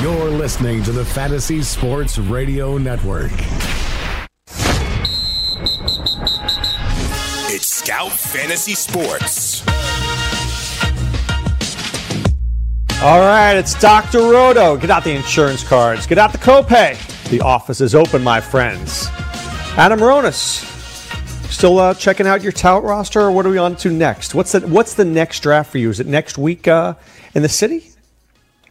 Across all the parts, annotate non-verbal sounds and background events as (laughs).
You're listening to the Fantasy Sports Radio Network. It's Scout Fantasy Sports. All right, it's Dr. Roto. Get out the insurance cards. Get out the copay. The office is open, my friends. Adam Ronis, still uh, checking out your tout roster, or what are we on to next? What's the What's the next draft for you? Is it next week uh, in the city?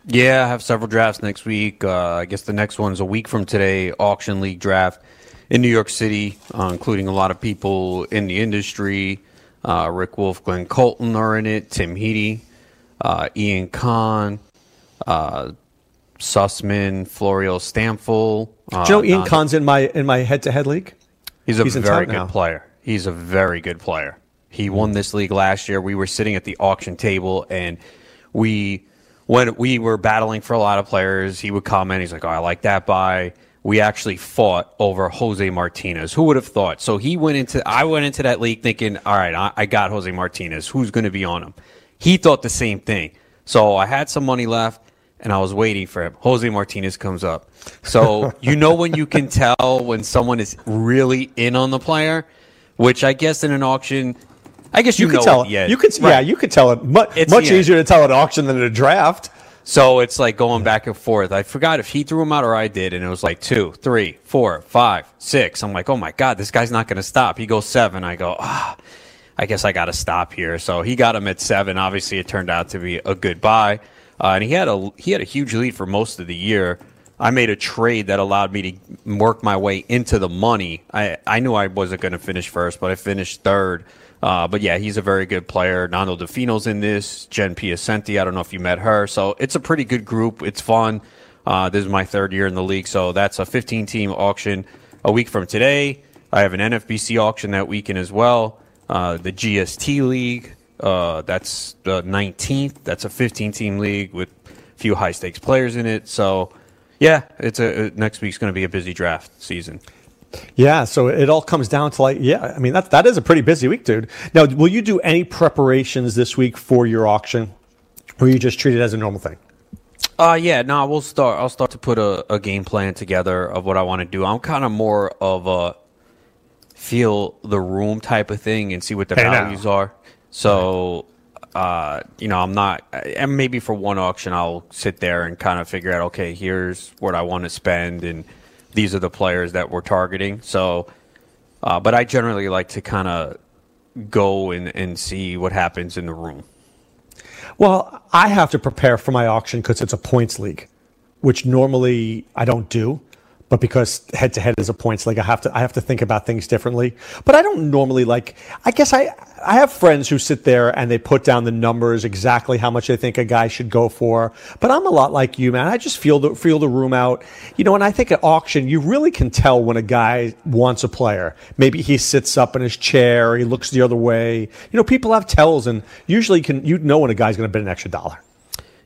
Yeah, I have several drafts next week. Uh, I guess the next one's a week from today, auction league draft in New York City, uh, including a lot of people in the industry. Uh, Rick Wolf, Glenn Colton are in it, Tim Heaney, uh, Ian Kahn, uh, Sussman, Florio Stamfel. Uh, Do Ian Kahn's in my in my head to head league? He's a He's very good now. player. He's a very good player. He won this league last year. We were sitting at the auction table and we when we were battling for a lot of players, he would comment, he's like, Oh, I like that buy. We actually fought over Jose Martinez. Who would have thought? So he went into I went into that league thinking, All right, I, I got Jose Martinez. Who's gonna be on him? He thought the same thing. So I had some money left and I was waiting for him. Jose Martinez comes up. So (laughs) you know when you can tell when someone is really in on the player, which I guess in an auction, I guess you, You know could tell. It, the. You could, yeah, you could tell it. Much, It's much easier to tell at auction than at a draft. So it's like going back and forth. I forgot if he threw him out or I did, and it was like two, three, four, five, six. I'm like, oh my god, this guy's not going to stop. He goes seven. I go, ah, I guess I got to stop here. So he got him at seven. Obviously, it turned out to be a good buy, uh, and he had a he had a huge lead for most of the year. I made a trade that allowed me to work my way into the money. I I knew I wasn't going to finish first, but I finished third. Uh, but yeah, he's a very good player. Nando Di Fino's in this. Jen Piacenti, I don't know if you met her. So it's a pretty good group. It's fun. Uh, this is my third year in the league. So that's a 15 team auction a week from today. I have an NFBC auction that weekend as well. Uh, the GST League, uh, that's the 19th. That's a 15 team league with a few high stakes players in it. So yeah, it's a, next week's going to be a busy draft season. Yeah, so it all comes down to like, yeah, I mean that that is a pretty busy week, dude. Now, will you do any preparations this week for your auction, or you just treat it as a normal thing? Uh yeah, no, we'll start. I'll start to put a, a game plan together of what I want to do. I'm kind of more of a feel the room type of thing and see what the Hey, now. values are. So, uh, you know, I'm not, and maybe for one auction, I'll sit there and kind of figure out, okay, here's what I want to spend, and these are the players that we're targeting. So, uh, but I generally like to kind of go and, and see what happens in the room. Well, I have to prepare for my auction because it's a points league, which normally I don't do. But because head to head is a points league, I have to I have to think about things differently. But I don't normally like. I guess I I have friends who sit there and they put down the numbers exactly how much they think a guy should go for. But I'm a lot like you, man. I just feel the feel the room out. You know, and I think at auction you really can tell when a guy wants a player. Maybe he sits up in his chair, he looks the other way. You know, people have tells, and usually can you know when a guy's going to bid an extra dollar.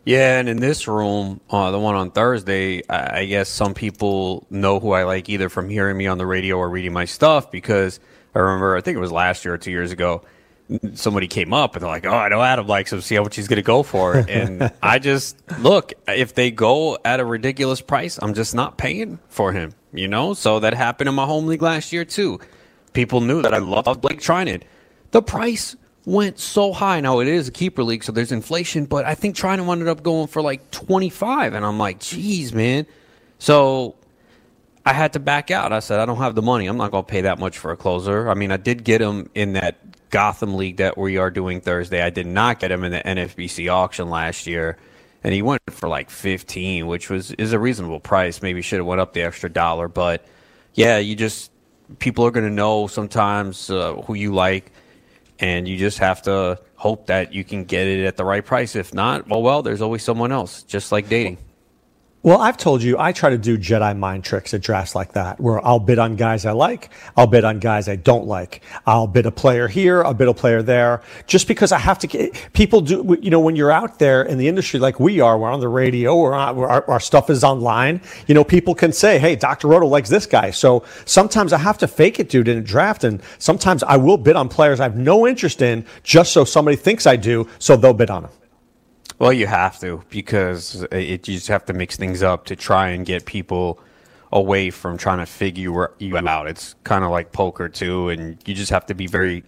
Yeah, and in this room, uh, the one on Thursday, I I guess some people know who I like either from hearing me on the radio or reading my stuff because I remember, I think it was last year or two years ago, somebody came up and they're like, "Oh, I know Adam likes him. See how much he's going to go for." (laughs) And I just look if they go at a ridiculous price, I'm just not paying for him. You know, so that happened in my home league last year too. People knew that I loved Blake Treinen. The price went so high. Now it is a keeper league, so there's inflation, but I think Treinen ended up going for like 25, and I'm like, "Geez, man." So I had to back out. I said, I don't have the money. I'm not going to pay that much for a closer. I mean, I did get him in that Gotham League that we are doing Thursday. I did not get him in the NFBC auction last year, and he went for like 15, which was is a reasonable price. Maybe should have went up the extra dollar, but yeah, you just people are going to know sometimes uh, who you like, and you just have to hope that you can get it at the right price. If not, well, well, there's always someone else, just like dating. Well, I've told you I try to do Jedi mind tricks at drafts like that, where I'll bid on guys I like, I'll bid on guys I don't like, I'll bid a player here, I'll bid a player there, just because I have to. People do, you know, when you're out there in the industry like we are, we're on the radio, or our, our stuff is online. You know, people can say, "Hey, Doctor Roto likes this guy," so sometimes I have to fake it, dude, in a draft, and sometimes I will bid on players I have no interest in, just so somebody thinks I do, so they'll bid on them. Well, you have to because it, you just have to mix things up to try and get people away from trying to figure you out. It's kind of like poker too, and you just have to be very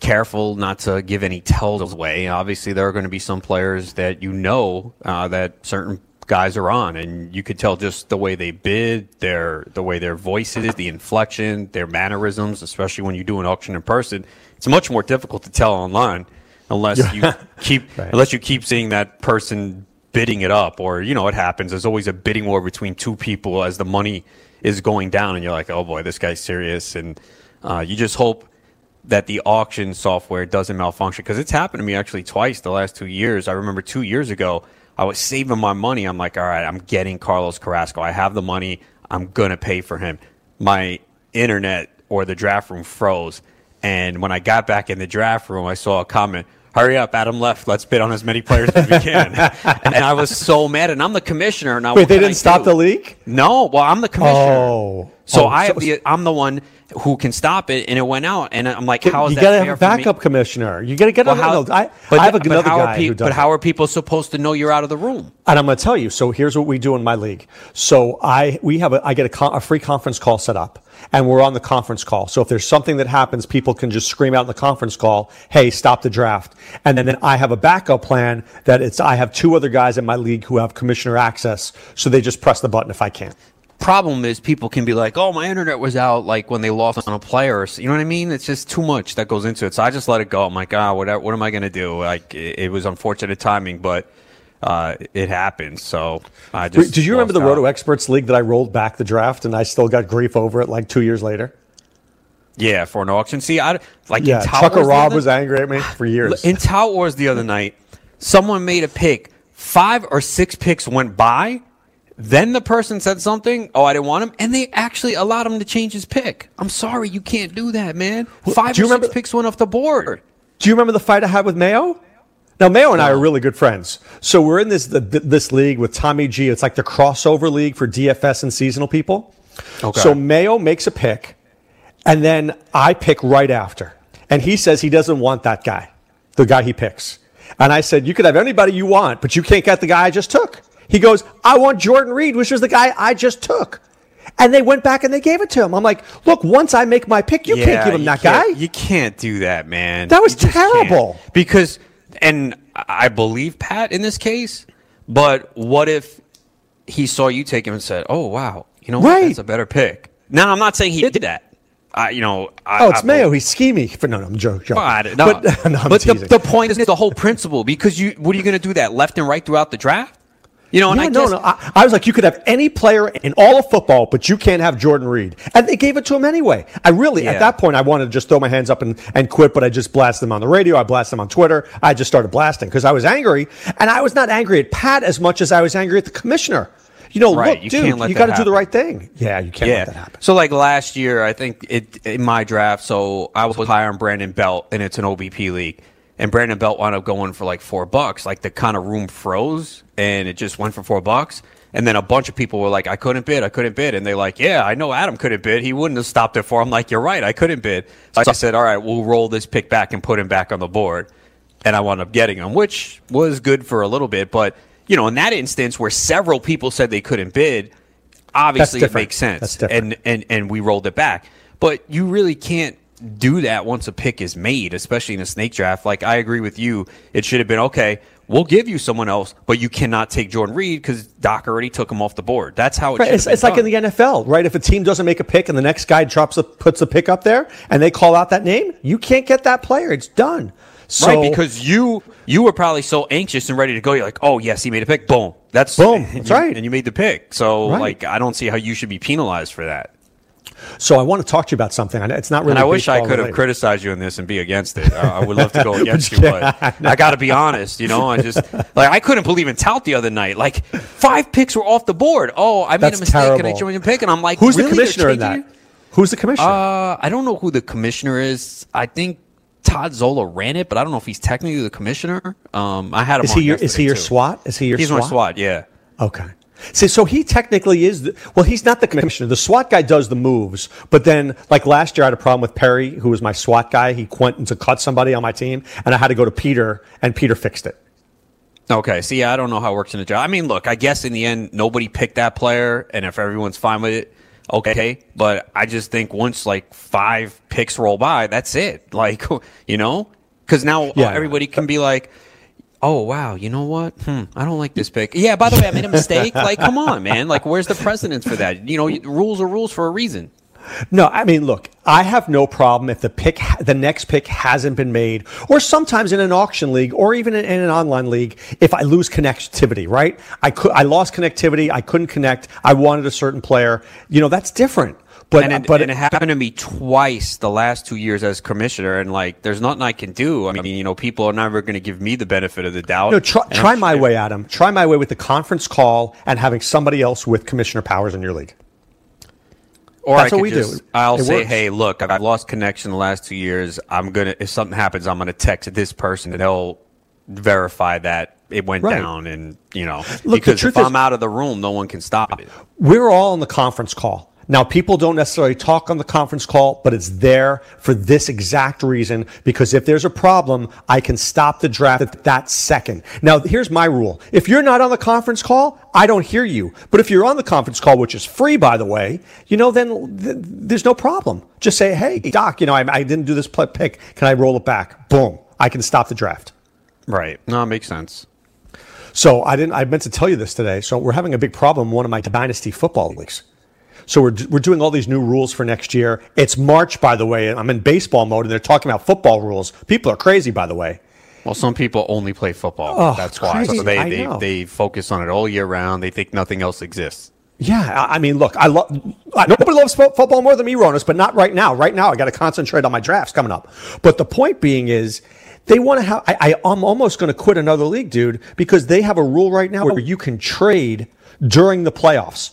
careful not to give any tells away. Obviously, there are going to be some players that you know uh, that certain guys are on, and you could tell just the way they bid, their the way their voice is, the inflection, their mannerisms. Especially when you do an auction in person, it's much more difficult to tell online unless you keep (laughs) right. unless you keep seeing that person bidding it up or you know what happens. There's always a bidding war between two people as the money is going down and you're like oh boy this guy's serious. And uh, you just hope that the auction software doesn't malfunction. Because it's happened to me actually twice the last two years. I remember two years ago i was saving my money. I'm like all right i'm getting carlos carrasco. I have the money. I'm gonna pay for him. My internet or the draft room froze. And when I got back in the draft room, I saw a comment. Hurry up, Adam left. Let's bid on as many players as we can. (laughs) and I was so mad. And I'm the commissioner. Now, Wait, they didn't stop do? the leak? No. Well, I'm the commissioner. Oh. So oh, I the, I'm the one who can stop it, and it went out. And I'm like, how is you that? You gotta have a backup commissioner. You gotta get well, another. How, I, but, I have another guy pe- who does. But how are people supposed to know you're out of the room? And I'm gonna tell you. So here's what we do in my league. So I we have a I get a, con- a free conference call set up, and we're on the conference call. So if there's something that happens, people can just scream out in the conference call, "Hey, stop the draft!" And then, then I have a backup plan that it's I have two other guys in my league who have commissioner access, so they just press the button if I can't problem is people can be like, "Oh, my internet was out," like when they lost on a player. You know what I mean? It's just too much that goes into it. So I just let it go. I'm like, ah, what, what am I going to do? Like, it, it, was unfortunate timing, but uh, it happened. So I just. Did you remember the out. Roto Experts League that I rolled back the draft and I still got grief over it like two years later? Yeah, for an auction. See, I like yeah. Tucker Rob was angry at me (sighs) for years. In Tout Wars the other night, someone made a pick. Five or six picks went by then the person said something. Oh, I didn't want him, and they actually allowed him to change his pick. I'm sorry, you can't do that, man. Five do you or remember, picks went off the board. Do you remember the fight I had with Mayo? Now Mayo and. I are really good friends. So we're in this the, this league with Tommy G. It's like the crossover league for DFS and seasonal people. Okay. So Mayo makes a pick, and then I pick right after, and he says he doesn't want that guy, the guy he picks. And I said, you could have anybody you want, but you can't get the guy I just took. He goes, I want Jordan Reed, which was the guy I just took. And they went back and they gave it to him. I'm like, look, once I make my pick, you yeah, can't give him that guy. You can't do that, man. That was terrible. Can't. Because, and I believe Pat in this case, but what if he saw you take him and said, oh, wow, you know right. That's a better pick. Now, I'm not saying he did that. I, you know, I, oh, it's I, Mayo. He's scheming. For, no, no, I'm joking. Well, (laughs) no, but, no, but the, the, point is the whole principle because you, what are you going to do that left and right throughout the draft? You know, and yeah, I no, no. I, I, was like, you could have any player in all of football, but you can't have Jordan Reed. And they gave it to him anyway. I really, yeah. at that point, I wanted to just throw my hands up and, and quit, but I just blasted them on the radio. I blasted them on Twitter. I just started blasting because I was angry. And I was not angry at Pat as much as I was angry at the commissioner. You know, right. look, you dude, you got to do the right thing. Yeah, you can't yeah. let that happen. So, like last year, I think it in my draft, so I was higher on Brandon Belt, and it's an OBP league and Brandon Belt wound up going for like four bucks. Like the kind of room froze and it just went for four bucks. And then a bunch of people were like, I couldn't bid, I couldn't bid. And they're like, Yeah, I know Adam couldn't bid. He wouldn't have stopped it for him. Like, you're right, I couldn't bid. So I said, All right, we'll roll this pick back and put him back on the board. And I wound up getting him, which was good for a little bit. But, you know, in that instance where several people said they couldn't bid, obviously it makes sense. And, and and we rolled it back. But you really can't do that once a pick is made, especially in a snake draft. Like I agree with you, it should have been okay. We'll give you someone else, but you cannot take Jordan Reed because Doc already took him off the board. That's how it right. It's, it's like in the NFL, right? If a team doesn't make a pick and the next guy drops a, puts a pick up there, and they call out that name, you can't get that player. It's done. So, right, because you you were probably so anxious and ready to go. You're like, oh yes, he made a pick. Boom. That's boom. (laughs) That's you, right. And you made the pick. So right. like, I don't see how you should be penalized for that. So I want to talk to you about something. It's not really. And I wish I could have criticized you in this and be against it. I, I would love to go (laughs) against you, but I got to be honest. You know, I just like I couldn't believe in tout the other night. Like five picks were off the board. Oh, I made That's a mistake and I joined a pick, and I'm like, Who's really? the commissioner in that? Who's the commissioner? Uh, I don't know who the commissioner is. I think Todd Zola ran it, but I don't know if he's technically the commissioner. Um, I had him. is he your is he your too. SWAT? Is he your He's SWAT? my SWAT. Yeah. Okay. See, so he technically is. The, well, he's not the commissioner. The SWAT guy does the moves, but then, like last year, I had a problem with Perry, who was my SWAT guy. He went to cut somebody on my team, and I had to go to Peter, and Peter fixed it. Okay. See, I don't know how it works in the job. I mean, look, I guess in the end, nobody picked that player, and if everyone's fine with it, okay. But I just think once like five picks roll by, that's it. Like, (laughs) you know, because now Yeah. everybody can be like. Oh wow! You know what? Hmm, I don't like this pick. Yeah. By the way, I made a mistake. like, come on, (laughs) man. Like, where's the precedence for that? You know, rules are rules for a reason. No, I mean, look, I have no problem if the pick, the next pick hasn't been made, or sometimes in an auction league, or even in, in an online league, if I lose connectivity, right? I could, I lost connectivity, I couldn't connect, I wanted a certain player. You know, that's different. But and it, but and it happened to me twice the last two years as commissioner, and like, there's nothing I can do. I mean, you know, people are never going to give me the benefit of the doubt. No, try, try my way, Adam. Try my way with the conference call and having somebody else with commissioner powers in your league. Or That's I what we do. just, I'll It say, works. hey, look, I've lost connection the last two years. I'm gonna, if something happens, I'm gonna text this person, and they'll verify that it went Right. down, and you know, the because if is- I'm out of the room, no one can stop it. We're all on the conference call. Now, people don't necessarily talk on the conference call, but it's there for this exact reason because if there's a problem, I can stop the draft at that second. Now, here's my rule. If you're not on the conference call, I don't hear you. But if you're on the conference call, which is free, by the way, you know, then th- there's no problem. Just say, hey, Doc, you know, I, I didn't do this pick. Can I roll it back? Boom. I can stop the draft. Right? No, it makes sense. So I didn't. I meant to tell you this today. So we're having a big problem in one of my dynasty football leagues. So we're we're doing all these new rules for next year. It's March, by the way. I'm in baseball mode, and they're talking about football rules. People are crazy, by the way. Well, some people only play football. Oh, That's why. So they, they, they focus on it all year round. They think nothing else exists. Yeah, I mean, look, I love nobody loves fo- football more than me, Ronis, but not right now. Right now, I got to concentrate on my drafts coming up. But the point being is, they want to have. I, I, I'm almost going to quit another league, dude, because they have a rule right now where you can trade during the playoffs.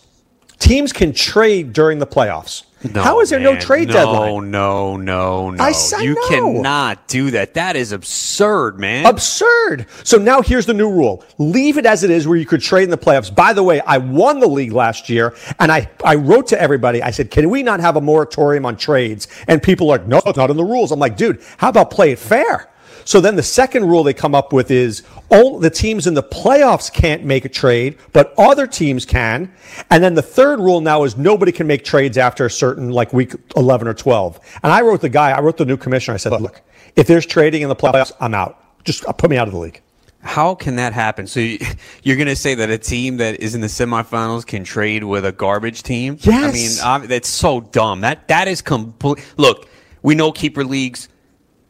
Teams can trade during the playoffs. How is there no trade no, deadline? No, no, no, I you no. cannot do that. That is absurd, man. Absurd. So now here's the new rule. Leave it as it is where you could trade in the playoffs. By the way, I won the league last year and I, I wrote to everybody. I said, can we not have a moratorium on trades? And people are like, no, it's not in the rules. I'm like, dude, how about play it fair? So then the second rule they come up with is all the teams in the playoffs can't make a trade, but other teams can. And then the third rule now is nobody can make trades after a certain like week 11 or 12. And I wrote the guy, I wrote the new commissioner. I said, look, if there's trading in the playoffs, I'm out. Just uh, put me out of the league. How can that happen? So you- you're going to say that a team that is in the semifinals can trade with a garbage team? Yes. I mean, ob- that's so dumb. That that is complete. Look, we know keeper leagues,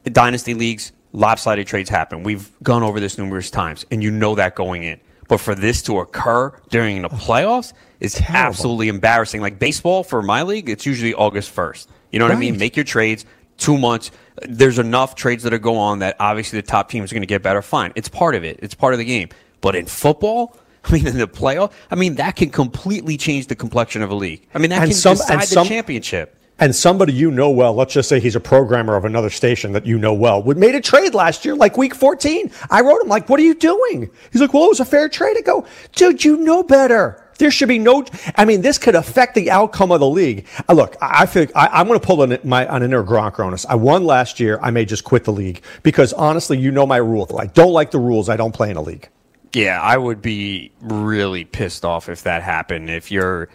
dynasty leagues, lopsided trades happen. We've gone over this numerous times, and you know that going in. But for this to occur during the playoffs is Terrible. absolutely embarrassing. Like baseball for my league, it's usually August 1st. You know what I mean? Make your trades two months. There's enough trades that are go on that obviously the top teams are going to get better. Fine, it's part of it. It's part of the game. But in football, (laughs) I mean, in the playoff, I mean that can completely change the complexion of a league. I mean that And can some- decide the some- championship. And somebody you know well, let's just say he's a programmer of another station that you know well, would made a trade last year, like week 14. I wrote him, like, what are you doing? He's like, well, it was a fair trade. I go, dude, you know better. There should be no. I mean, this could affect the outcome of the league. Uh, look, I, I feel I, I'm going to pull an, my on an inner Gronk Ronis. I won last year. I may just quit the league because honestly, you know my rule. I don't like the rules. I don't play in a league. Yeah, I would be really pissed off if that happened. If you're,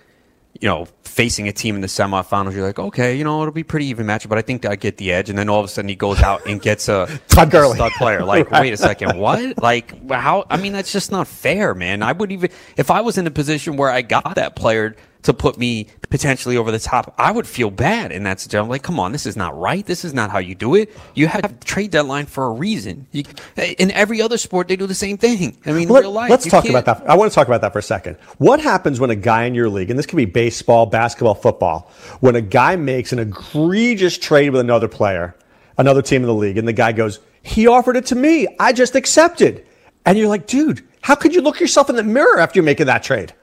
you know, facing a team in the semifinals, you're like, okay, you know, it'll be pretty even matchup, but I think I get the edge. And then all of a sudden he goes out and gets a (laughs) Todd Gurley. stud player. Like, (laughs) wait a second, what? Like, how? I mean, that's just not fair, man. I would even, if I was in a position where I got that player to put me potentially over the top, I would feel bad in that situation. I'm like, come on, this is not right. This is not how you do it. You have trade deadline for a reason. You, in every other sport, they do the same thing. I mean, Let, real life. Let's talk can't- about that. I want to talk about that for a second. What happens when a guy in your league, and this could be baseball, basketball, football, when a guy makes an egregious trade with another player, another team in the league, and the guy goes, he offered it to me. I just accepted. And you're like, dude, how could you look yourself in the mirror after you're making that trade?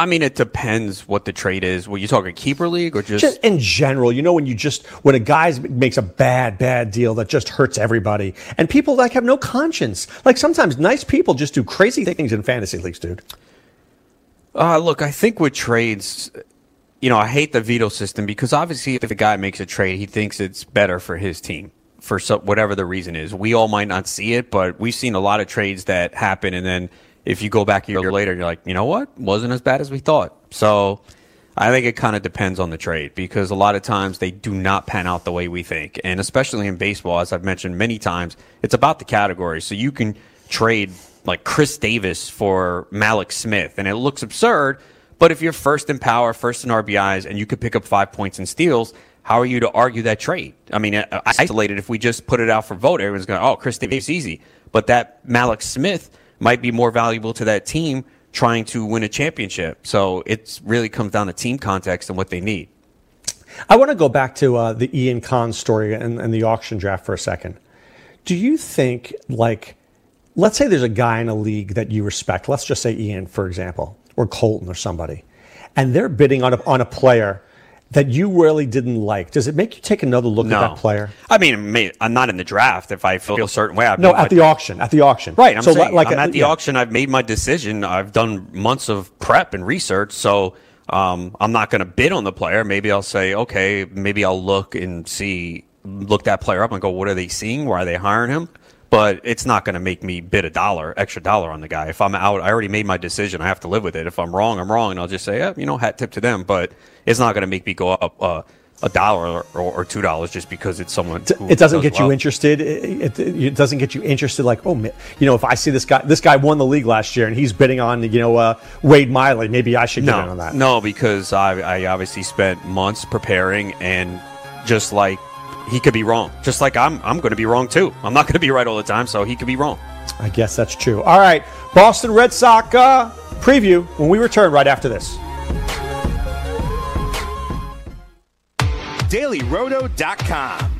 I mean, it depends what the trade is. Were you talking keeper league or just? Just in general, you know, when you just when a guy makes a bad, bad deal that just hurts everybody, and people like have no conscience. Like sometimes nice people just do crazy things in fantasy leagues, dude. Uh, look, I think with trades, you know, I hate the veto system because obviously, if a guy makes a trade, he thinks it's better for his team for so, whatever the reason is. We all might not see it, but we've seen a lot of trades that happen, and then if you go back a year later, you're like, you know what, wasn't as bad as we thought. So. I think it kind of depends on the trade because a lot of times they do not pan out the way we think. And especially in baseball, as I've mentioned many times, it's about the category. So you can trade like Chris Davis for Mallex Smith, and it looks absurd. But if you're first in power, first in RBIs, and you could pick up five points in steals, how are you to argue that trade? I mean, isolated, if we just put it out for vote, everyone's going, oh, Chris Davis easy. But that Malik Smith might be more valuable to that team trying to win a championship. So it really comes down to team context and what they need. I want to go back to uh, the Ian Kahn story and, and the auction draft for a second. Do you think, like, let's say there's a guy in a league that you respect, let's just say Ian, for example, or Colton or somebody, and they're bidding on a, on a player that you really didn't like. Does it make you take another look No. at that player? I mean, I'm not in the draft. If I feel a certain way, I'd No, at the auction. At the auction. Right. I'm So, saying, like, I'm uh, at the yeah. auction. I've made my decision. I've done months of prep and research. So um, I'm not going to bid on the player. Maybe I'll say, okay, maybe I'll look and see, look that player up and go, what are they seeing? Why are they hiring him? But it's not going to make me bid a dollar, extra dollar on the guy. If I'm out, I already made my decision. I have to live with it. If I'm wrong, I'm wrong, and I'll just say, yeah, you know, hat tip to them. But it's not going to make me go up uh, a dollar or, or two dollars just because it's someone. it doesn't does get you interested. It, it, it doesn't get you interested. Like, oh, you know, if I see this guy, this guy won the league last year, and he's bidding on, you know, uh, Wade Miley. Maybe I should get in on that. No, because I, I obviously spent months preparing, and just like he could be wrong, just like I'm, I'm going to be wrong too. I'm not (laughs) going to be right all the time, so he could be wrong. I guess that's true. All right, Boston Red Sox uh, preview when we return right after this. DailyRoto.com.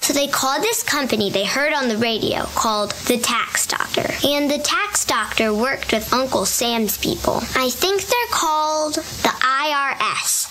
So they called this company they heard on the radio called the Tax Doctor. And the Tax Doctor worked with Uncle Sam's people. I think they're called the IRS.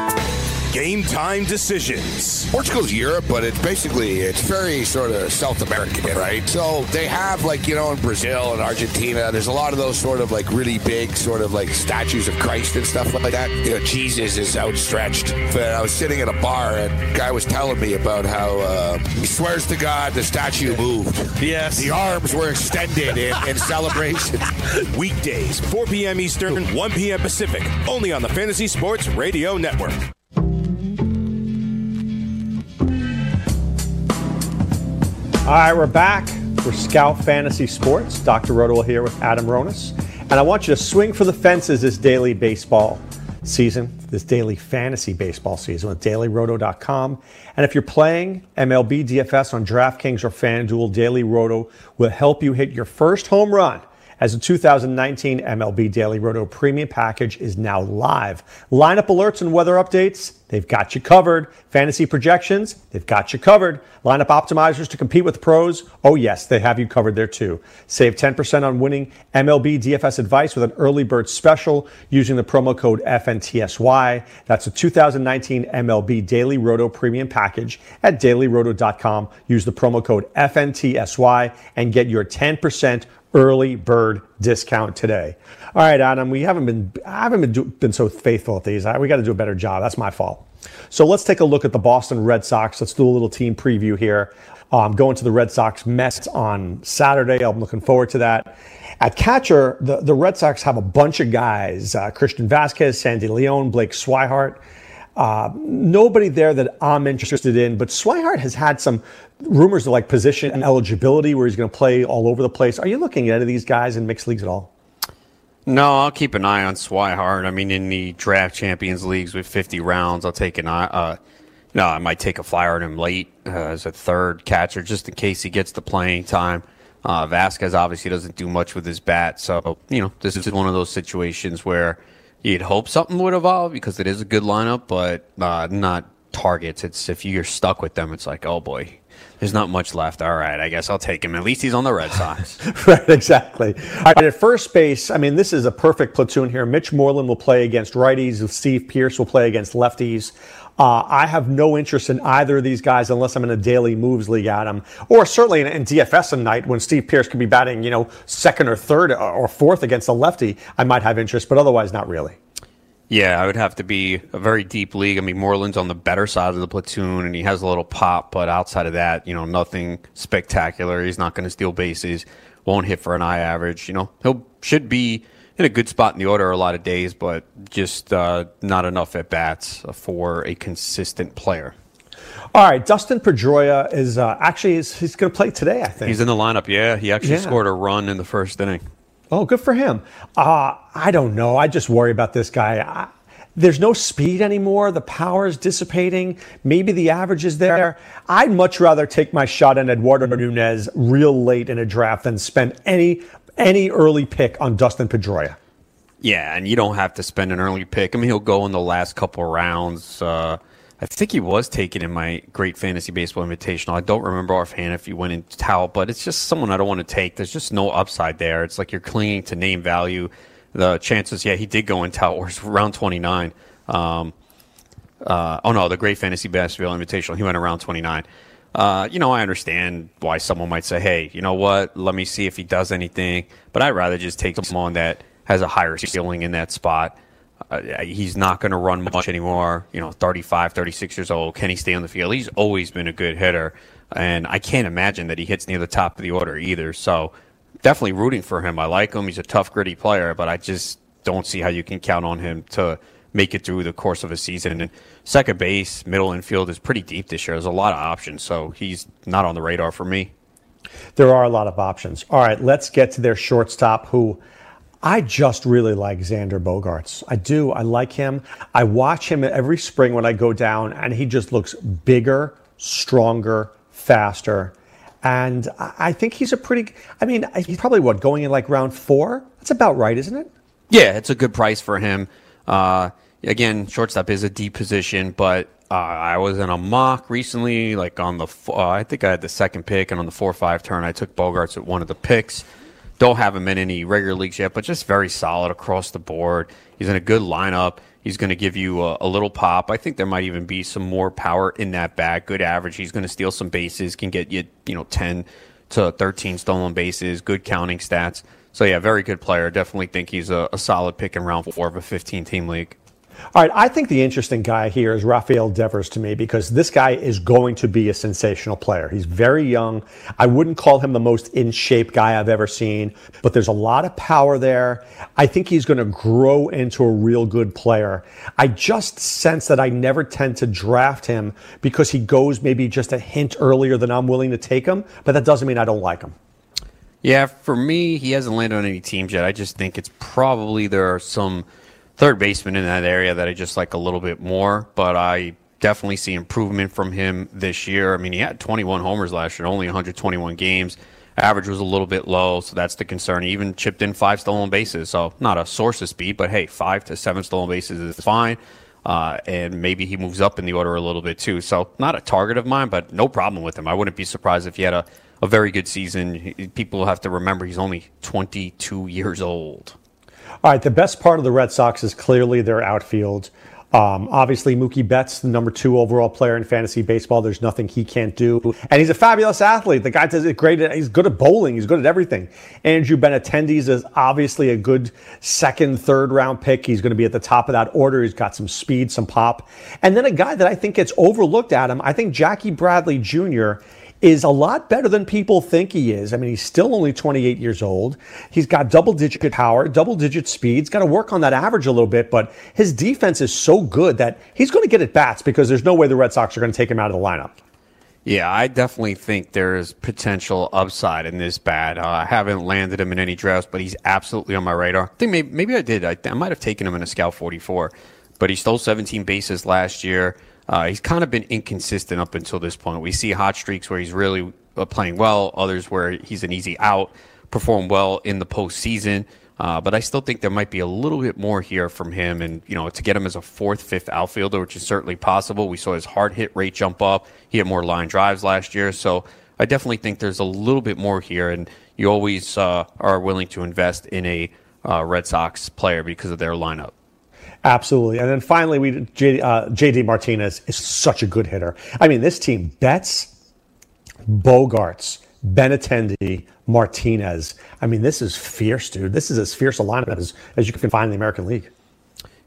Game time decisions. Portugal's Europe, but it's basically it's very sort of South American, right? So they have like you know in Brazil and Argentina, there's a lot of those sort of like really big sort of like statues of Christ and stuff like that. You know, Jesus is outstretched. But I was sitting at a bar and a guy was telling me about how uh, he swears to God the statue moved. Yes. The arms were extended in, in celebration. (laughs) Weekdays, 4 p.m. Eastern, 1 p.m. Pacific, only on the Fantasy Sports Radio Network. All right, we're back. We're Scout Fantasy Sports. Dr. Roto here with Adam Ronis. And I want you to swing for the fences this daily baseball season, this daily fantasy baseball season with dailyroto.com. And if you're playing MLB DFS on DraftKings or FanDuel, Daily Roto will help you hit your first home run as the 2019 MLB Daily Roto Premium Package is now live. Lineup alerts and weather updates, they've got you covered. Fantasy projections, they've got you covered. Lineup optimizers to compete with pros, oh yes, they have you covered there too. Save 10% on winning MLB DFS advice with an early bird special using the promo code FNTSY. That's the 2019 MLB Daily Roto Premium Package at dailyroto.com. Use the promo code FNTSY and get your 10% early bird discount today. All right, Adam, we haven't been I haven't been do, been so faithful at these. we got to do a better job. That's my fault. So let's take a look at the Boston Red Sox. Let's do a little team preview here. Um, going to the Red Sox Mets on Saturday. I'm looking forward to that. At catcher, the, the Red Sox have a bunch of guys: uh, Christian Vazquez, Sandy Leon, Blake Swihart. Uh, nobody there that I'm interested in, but Swihart has had some rumors of like position and eligibility where he's going to play all over the place. Are you looking at any of these guys in mixed leagues at all? No, I'll keep an eye on Swihart. I mean, in the draft champions leagues with 50 rounds, I'll take an eye. Uh, no, I might take a flyer on him late uh, as a third catcher just in case he gets the playing time. Uh, Vazquez obviously doesn't do much with his bat, so you know this is one of those situations where you'd hope something would evolve because it is a good lineup, but uh, not targets. It's if you're stuck with them, it's like, oh boy, there's not much left. All right, I guess I'll take him. At least he's on the Red Sox. (laughs) right, exactly. All right, at first base, I mean, this is a perfect platoon here. Mitch Moreland will play against righties. Steve Pearce will play against lefties. Uh, I have no interest in either of these guys unless I'm in a daily moves league, Adam, or certainly in, in DFS a night when Steve Pearce could be batting, you know, second or third or fourth against a lefty. I might have interest, but otherwise, not really. Yeah, I would have to be a very deep league. I mean, Moreland's on the better side of the platoon, and he has a little pop, but outside of that, you know, nothing spectacular. He's not going to steal bases, won't hit for an eye average. You know, he'll should be in a good spot in the order a lot of days, but just uh, not enough at bats for a consistent player. All right, Dustin Pedroia is uh, actually is, he's going to play today. I think he's in the lineup. Yeah, he actually yeah. scored a run in the first inning. Oh, good for him. Uh, I don't know. I just worry about this guy. I, there's no speed anymore. The power is dissipating. Maybe the average is there. I'd much rather take my shot on Eduardo Nunez real late in a draft than spend any any early pick on Dustin Pedroia. Yeah, and you don't have to spend an early pick. I mean, he'll go in the last couple rounds. Uh, I think he was taken in my Great Fantasy Baseball Invitational. I don't remember offhand if he went in Tout, but it's just someone I don't want to take. There's just no upside there. It's like you're clinging to name value. The chances, yeah, he did go in Tout, (laughs) round 29. Um, uh, oh no, the Great Fantasy Baseball Invitational. He went around 29. Uh, you know, I understand why someone might say, "Hey, you know what? Let me see if he does anything." But I'd rather just take someone that has a higher ceiling in that spot. Uh, he's not going to run much anymore. You know, 35, 36 years old. Can he stay on the field? He's always been a good hitter, and I can't imagine that he hits near the top of the order either. So, definitely rooting for him. I like him. He's a tough, gritty player, but I just don't see how you can count on him to make it through the course of a season. And second base, middle infield is pretty deep this year. There's a lot of options, so he's not on the radar for me. There are a lot of options. All right, let's get to their shortstop who I just really like Xander Bogaerts. I do. I like him. I watch him every spring when I go down, and he just looks bigger, stronger, faster. And I think he's a pretty, I mean, he's probably what, going in like round four? That's about right, isn't it? Yeah, it's a good price for him. Uh, again, shortstop is a deep position, but uh, I was in a mock recently, like on the, uh, I think I had the second pick, and on the 4 5 turn, I took Bogarts at one of the picks. Don't have him in any regular leagues yet, but just very solid across the board. He's in a good lineup. He's going to give you a, a, little pop. I think there might even be some more power in that bat. Good average. He's going to steal some bases. Can get you, you know, ten to thirteen stolen bases. Good counting stats. So yeah, very good player. Definitely think he's a, a solid pick in round four of a fifteen team league. All right, I think the interesting guy here is Rafael Devers to me because this guy is going to be a sensational player. He's very young. I wouldn't call him the most in shape guy I've ever seen, but there's a lot of power there. I think he's going to grow into a real good player. I just sense that I never tend to draft him because he goes maybe just a hint earlier than I'm willing to take him, but that doesn't mean I don't like him. Yeah, for me, he hasn't landed on any teams yet. I just think it's probably there are some third basemen in that area that I just like a little bit more, but I definitely see improvement from him this year. I mean, he had 21 homers last year, only 121 games. Average was a little bit low, so that's the concern. He even chipped in five stolen bases, so not a source of speed, but hey, five to seven stolen bases is fine. Uh, and maybe he moves up in the order a little bit too. So not a target of mine, but no problem with him. I wouldn't be surprised if he had a, a very good season. People have to remember he's only 22 years old. All right, the best part of the Red Sox is clearly their outfield. Um, obviously, Mookie Betts, the number two overall player in fantasy baseball. There's nothing he can't do, and he's a fabulous athlete. The guy does it great. He's good at bowling. He's good at everything. Andrew Benintendi is obviously a good second, third round pick. He's going to be at the top of that order. He's got some speed, some pop, and then a guy that I think gets overlooked. Adam, I think Jackie Bradley Jr is a lot better than people think he is. I mean, he's still only 28 years old. He's got double digit power, double digit speed. He's got to work on that average a little bit, but his defense is so good that he's going to get at bats because there's no way the Red Sox are going to take him out of the lineup. Yeah, I definitely think there's potential upside in this bat. Uh, I haven't landed him in any drafts, but he's absolutely on my radar. I think maybe, maybe I did. I, I might have taken him in a Scout 44, but he stole 17 bases last year. Uh, he's kind of been inconsistent up until this point. We see hot streaks where he's really uh, playing well, others where he's an easy out, perform well in the postseason. Uh, but I still think there might be a little bit more here from him, and you know, to get him as a fourth, fifth outfielder, which is certainly possible. We saw his hard hit rate jump up. He had more line drives last year, so I definitely think there's a little bit more here. And you always uh, are willing to invest in a uh, Red Sox player because of their lineup. Absolutely. And then finally, we JD, uh, JD Martinez is such a good hitter. I mean, this team Betts, Bogaerts, Benintendi, Martinez. I mean, this is fierce, dude. This is as fierce a lineup as, as you can find in the American League.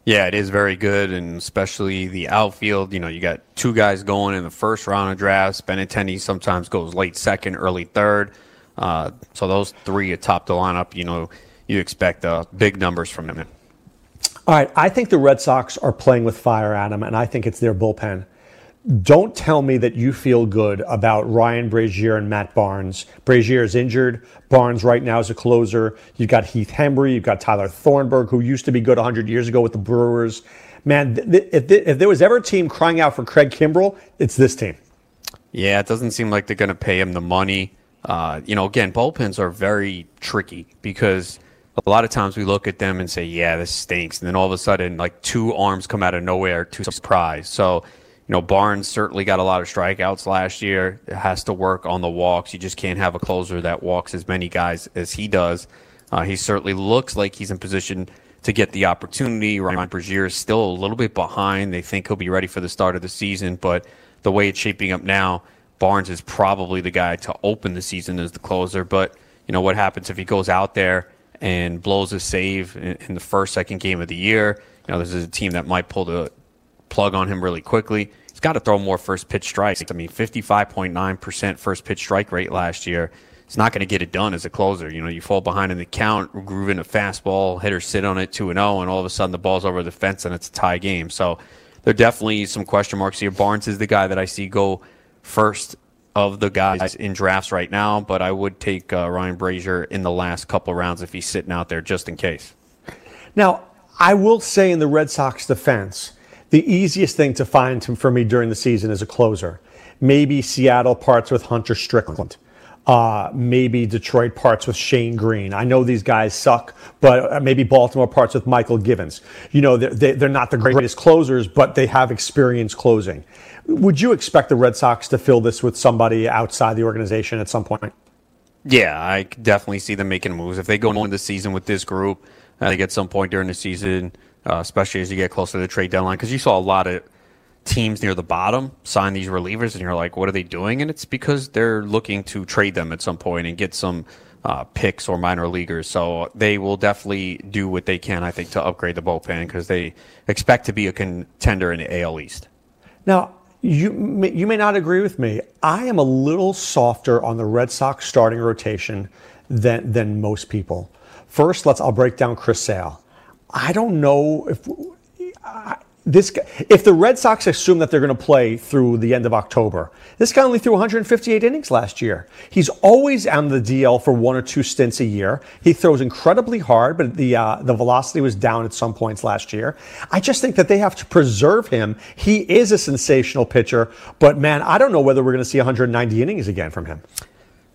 Yeah, it is very good, and especially the outfield. You know, you got two guys going in the first round of drafts. Benintendi sometimes goes late second, early third. Uh, so those three atop the lineup, you know, you expect uh, big numbers from them. All right, I think the Red Sox are playing with fire, Adam, and I think it's their bullpen. Don't tell me that you feel good about Ryan Brasier and Matt Barnes. Brasier is injured. Barnes right now is a closer. You've got Heath Hembree. You've got Tyler Thornburg, who used to be good 100 years ago with the Brewers. Man, th- th- if, th- if there was ever a team crying out for Craig Kimbrel, it's this team. Yeah, it doesn't seem like they're going to pay him the money. Uh, you know, again, bullpens are very tricky because a lot of times we look at them and say, yeah, this stinks. And then all of a sudden, like two arms come out of nowhere to surprise. So, you know, Barnes certainly got a lot of strikeouts last year. It has to work on the walks. You just can't have a closer that walks as many guys as he does. Uh, he certainly looks like he's in position to get the opportunity. Ryan Brasier is still a little bit behind. They think he'll be ready for the start of the season, but the way it's shaping up now, Barnes is probably the guy to open the season as the closer. But, you know, what happens if he goes out there and blows a save in, in the first, second game of the year. You know, this is a team that might pull the plug on him really quickly. He's got to throw more first pitch strikes. I mean, 55.9% first pitch strike rate last year. It's not going to get it done as a closer. You know, you fall behind in the count, groove in a fastball, hitter sit on it 2 and 0, and all of a sudden the ball's over the fence and it's a tie game. So there are definitely some question marks here. Barnes is the guy that I see go first of the guys in drafts right now, but I would take uh, Ryan Brasier in the last couple rounds if he's sitting out there just in case. Now, I will say in the Red Sox defense, the easiest thing to find for me during the season is a closer. Maybe Seattle parts with Hunter Strickland. Uh, maybe Detroit parts with Shane Greene. I know these guys suck, but uh, maybe Baltimore parts with Mychal Givens. You know, they're, they're not the greatest closers, but they have experience closing. Would you expect the Red Sox to fill this with somebody outside the organization at some point? Yeah, I definitely see them making moves. If they go into the season with this group, I think at some point during the season, uh, especially as you get closer to the trade deadline, because you saw a lot of teams near the bottom sign these relievers, and you're like, what are they doing? And it's because they're looking to trade them at some point and get some uh, picks or minor leaguers. So they will definitely do what they can, I think, to upgrade the bullpen because they expect to be a contender in the AL East. Now, you may, you may not agree with me. I am a little softer on the Red Sox starting rotation than than most people. First, let's I'll break down Chris Sale. I don't know if this guy, if the Red Sox assume that they're going to play through the end of October, this guy only threw 158 innings last year. He's always on the DL for one or two stints a year. He throws incredibly hard, but the uh, the velocity was down at some points last year. I just think that they have to preserve him. He is a sensational pitcher, but man, I don't know whether we're going to see 190 innings again from him.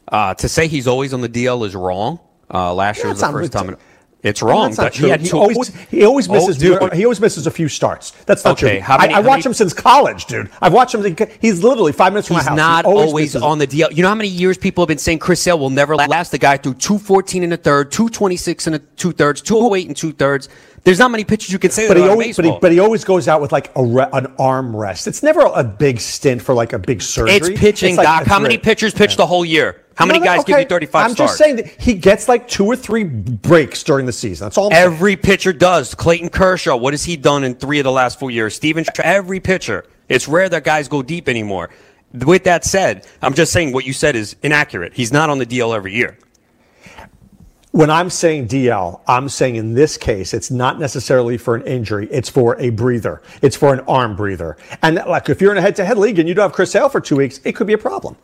Uh, to say he's always on the DL is wrong. Uh, last year was the first time. It's wrong. That's not but true. He, He two- always he always Oh, misses dude. he always misses a few starts. That's not Okay, true. how many- I, I how watch many- him since college, dude. I've watched him. He's literally five minutes from He's my house. not He always, misses- on the DL. You know how many years people have been saying Chris Sale will never last? The guy threw 214 in the third, 226 in the two thirds, 208 and two thirds. There's not many pitchers you can say But that he, always, but, he, but he always goes out with like a re, an arm rest. It's never a big stint for like a big surgery. it's pitching, like- Doc. it's How many pitchers pitch the whole year? How many No, guys no, give you okay. 35 I'm just saying that he gets like two or three breaks during the season. That's all. I'm saying. Every pitcher does. Clayton Kershaw, what has he done in three of the last four years? Steven, every pitcher. It's rare that guys go deep anymore. With that said, I'm just saying what you said is inaccurate. He's not on the DL every year. When I'm saying DL, I'm saying in this case, it's not necessarily for an injury. It's for a breather. It's for an arm breather. And like if you're in a head-to-head league and you don't have Chris Sale for two weeks, it could be a problem.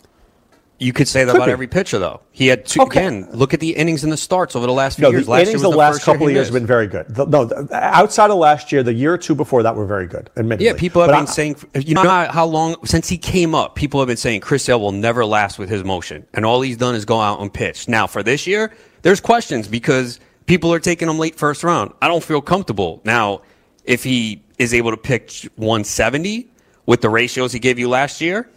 You could say that Could about be. every pitcher, though. He had two. Okay. Again, look at the innings and the starts over the last few No, years. the Last innings was the last couple of years have been very good. The- no, the- outside of last year, the year or two before that were very good. Admittedly. Yeah, people have But been I- saying, you know how, how long since he came up, people have been saying Chris Sale will never last with his motion, and all he's done is go out and pitch. Now for this year, there's questions because people are taking him late first round. I don't feel comfortable now. If he is able to pitch 170 with the ratios he gave you last year,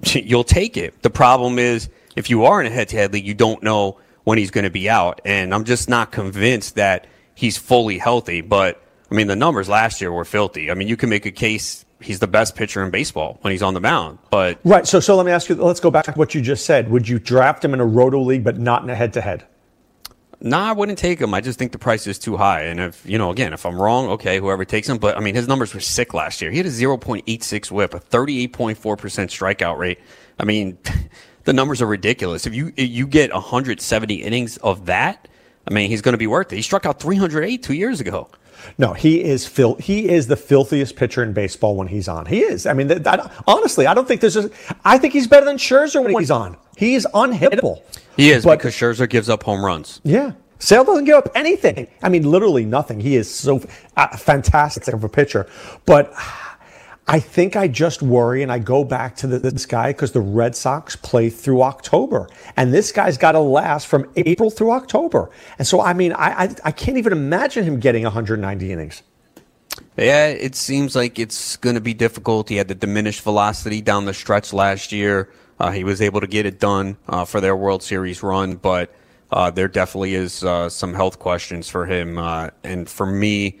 (laughs) you'll take it. The problem is if you are in a head-to-head league, you don't know when he's going to be out, and I'm just not convinced that he's fully healthy. But I mean, the numbers last year were filthy. I mean, you can make a case he's the best pitcher in baseball when he's on the mound, but Right. So, so let me ask you. Let's go back to what you just said. Would you draft him in a roto league, but not in a head-to-head? Nah, I wouldn't take him. I just think the price is too high. And if, you know, again, if I'm wrong, okay, whoever takes him. But I mean, his numbers were sick last year. He had a 0.86 whip, a 38.4% strikeout rate. I mean, (laughs) the numbers are ridiculous. If you if you get 170 innings of that, I mean, he's going to be worth it. He struck out 308 two years ago. No, he is fil- He is the filthiest pitcher in baseball when he's on. He is. I mean, th- that, honestly, I don't think there's. A, I think he's better than Scherzer when he's on. He's unhittable. He is But- because Scherzer gives up home runs. Yeah. Sale doesn't give up anything. I mean, literally nothing. He is so uh, fantastic of a pitcher. But I think I just worry and I go back to the, this guy because the Red Sox play through October. And this guy's got to last from April through October. And so, I mean, I, I, I can't even imagine him getting 190 innings. Yeah, it seems like it's going to be difficult. He had the diminished velocity down the stretch last year. Uh, he was able to get it done uh, for their World Series run, but uh, there definitely is uh, some health questions for him. Uh, and for me,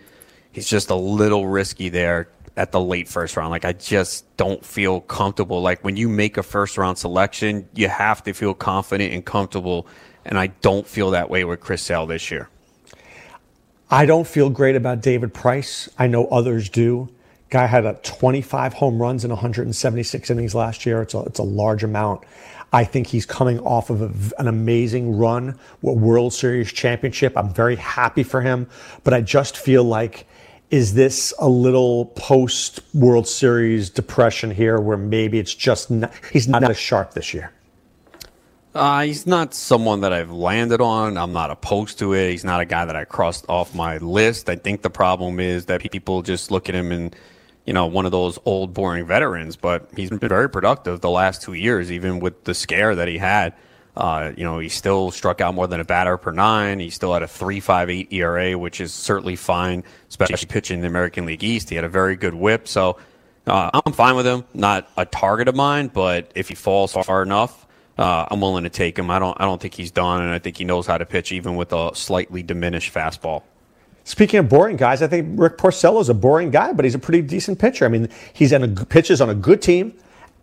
he's just a little risky there at the late first round. Like, I just don't feel comfortable. Like, when you make a first round selection, you have to feel confident and comfortable. And I don't feel that way with Chris Sale this year. I don't feel great about David Price. I know others do. Guy had a 25 home runs in 176 innings last year. It's a, it's a large amount. I think he's coming off of a, an amazing run, World Series championship. I'm very happy for him, but I just feel like is this a little post World Series depression here where maybe it's just not, he's not as sharp this year? Uh, he's not someone that I've landed on. I'm not opposed to it. He's not a guy that I crossed off my list. I think the problem is that people just look at him and, you know, one of those old, boring veterans. But he's been very productive the last two years, even with the scare that he had. Uh, you know, he still struck out more than a batter per nine. He still had a 3.58 ERA, which is certainly fine, especially pitching in the American League East. He had a very good whip. So uh, I'm fine with him. Not a target of mine, but if he falls far enough, uh, I'm willing to take him. I don't. I don't think he's done, and I think he knows how to pitch, even with a slightly diminished fastball. Speaking of boring guys, I think Rick Porcello is a boring guy, but he's a pretty decent pitcher. I mean, he's a pitches on a good team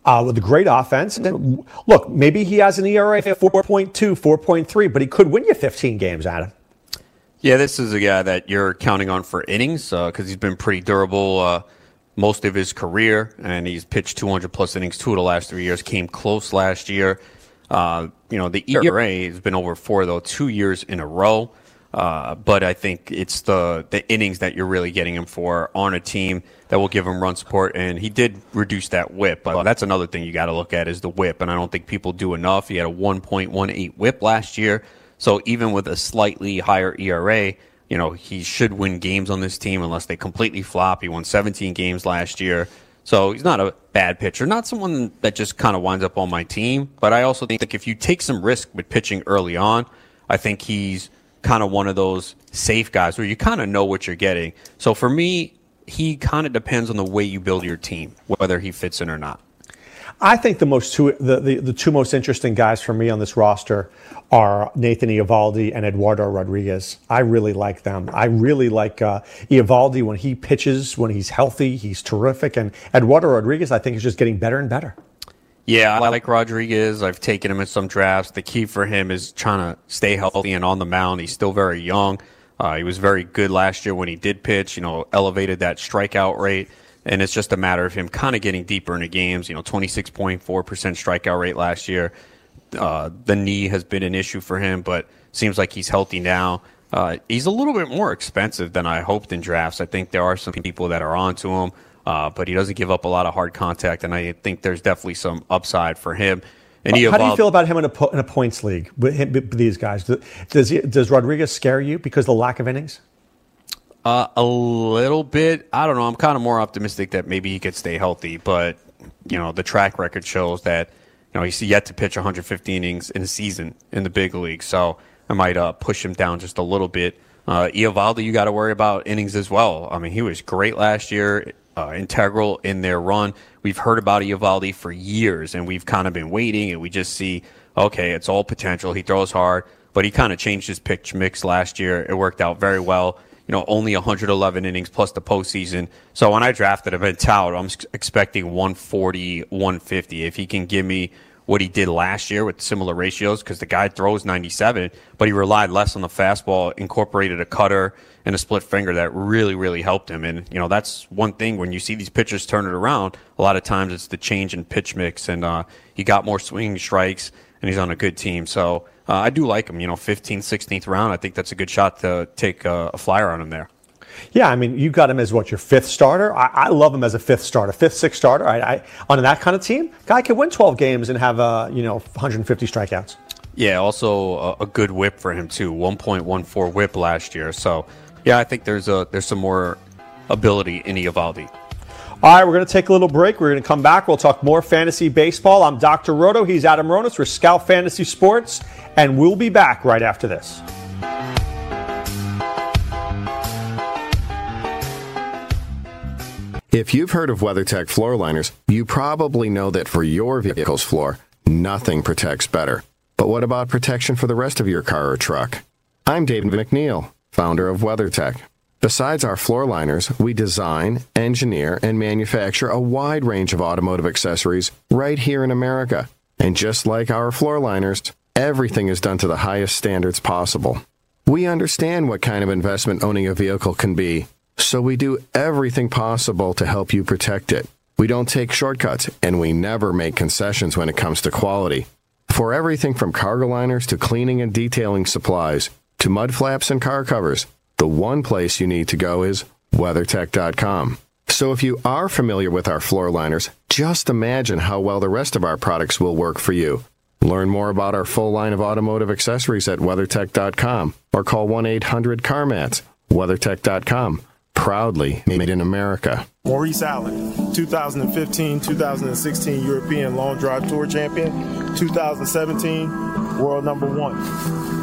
uh, with a great offense. And look, maybe he has an ERA of 4.2, 4.3, but he could win you 15 games, Adam. Yeah, this is a guy that you're counting on for innings because he's been pretty durable uh, most of his career, and he's pitched 200 plus innings two of the last three years. Came close last year. Uh, you know, the ERA has been over four though, two years in a row. Uh, but I think it's the the innings that you're really getting him for on a team that will give him run support. And he did reduce that whip. But that's another thing you got to look at is the whip. And I don't think people do enough. He had a 1.18 whip last year. So even with a slightly higher ERA, you know, he should win games on this team unless they completely flop. He won 17 games last year. So he's not a bad pitcher, not someone that just kind of winds up on my team. But I also think if you take some risk with pitching early on, I think he's kind of one of those safe guys where you kind of know what you're getting. So for me, he kind of depends on the way you build your team, whether he fits in or not. I think the most two the, the, the, two most interesting guys for me on this roster are Nathan Eovaldi and Eduardo Rodriguez. I really like them. I really like uh, Eovaldi when he pitches, when he's healthy, he's terrific. And Eduardo Rodriguez, I think, is just getting better and better. Yeah, I like Rodriguez. I've taken him in some drafts. The key for him is trying to stay healthy and on the mound. He's still very young. Uh, he was very good last year when he did pitch, you know, elevated that strikeout rate. And it's just a matter of him kind of getting deeper into games. You know, 26.4% strikeout rate last year. Uh, the knee has been an issue for him, but seems like he's healthy now. Uh, he's a little bit more expensive than I hoped in drafts. I think there are some people that are onto him. Uh, but he doesn't give up a lot of hard contact, and I think there's definitely some upside for him. And How do you feel about him in a, in a points league with, him, with these guys? Does he, does Rodriguez scare you because of the lack of innings? Uh, a little bit. I don't know. I'm kind of more optimistic that maybe he could stay healthy, but you know the track record shows that you know he's yet to pitch 150 innings in a season in the big league. So I might uh, push him down just a little bit. Uh, Eovaldi, you got to worry about innings as well. I mean, he was great last year uh, integral in their run. We've heard about Eovaldi for years, and we've kind of been waiting, and we just see, okay, it's all potential. He throws hard, but he kind of changed his pitch mix last year. It worked out very well. You know, only 111 innings plus the postseason. So when I drafted him in Tout, I'm expecting 140, 150. If he can give me what he did last year with similar ratios, because the guy throws 97, but he relied less on the fastball, incorporated a cutter and a split finger that really, really helped him. And, you know, that's one thing when you see these pitchers turn it around, a lot of times it's the change in pitch mix. And uh, he got more swinging strikes and he's on a good team. So uh, I do like him, you know, 15th, 16th round. I think that's a good shot to take a, a flyer on him there. Yeah, I mean, you got him as what your fifth starter. I, I love him as a fifth starter, fifth, sixth starter. I, I, on that kind of team, guy could win 12 games and have uh, you know 150 strikeouts. Yeah, also a, a good whip for him too, 1.14 whip last year. So yeah, I think there's a there's some more ability in Eovaldi. All right, we're going to take a little break. We're going to come back. We'll talk more fantasy baseball. I'm Dr. Roto. He's Adam Ronis. We're Scout Fantasy Sports, and we'll be back right after this. If you've heard of WeatherTech floor liners, you probably know that for your vehicle's floor, nothing protects better. But what about protection for the rest of your car or truck? I'm David MacNeil founder of WeatherTech. Besides our floor liners, we design, engineer, and manufacture a wide range of automotive accessories right here in America. And just like our floor liners, everything is done to the highest standards possible. We understand what kind of investment owning a vehicle can be, so we do everything possible to help you protect it. We don't take shortcuts, and we never make concessions when it comes to quality. For everything from cargo liners to cleaning and detailing supplies, to mud flaps and car covers, the one place you need to go is WeatherTech.com. So if you are familiar with our floor liners, just imagine how well the rest of our products will work for you. Learn more about our full line of automotive accessories at WeatherTech.com or call 1 800 CarMats. WeatherTech.com, proudly made in America. Maurice Allen, 2015 2016 European Long Drive Tour Champion, 2017 World Number One.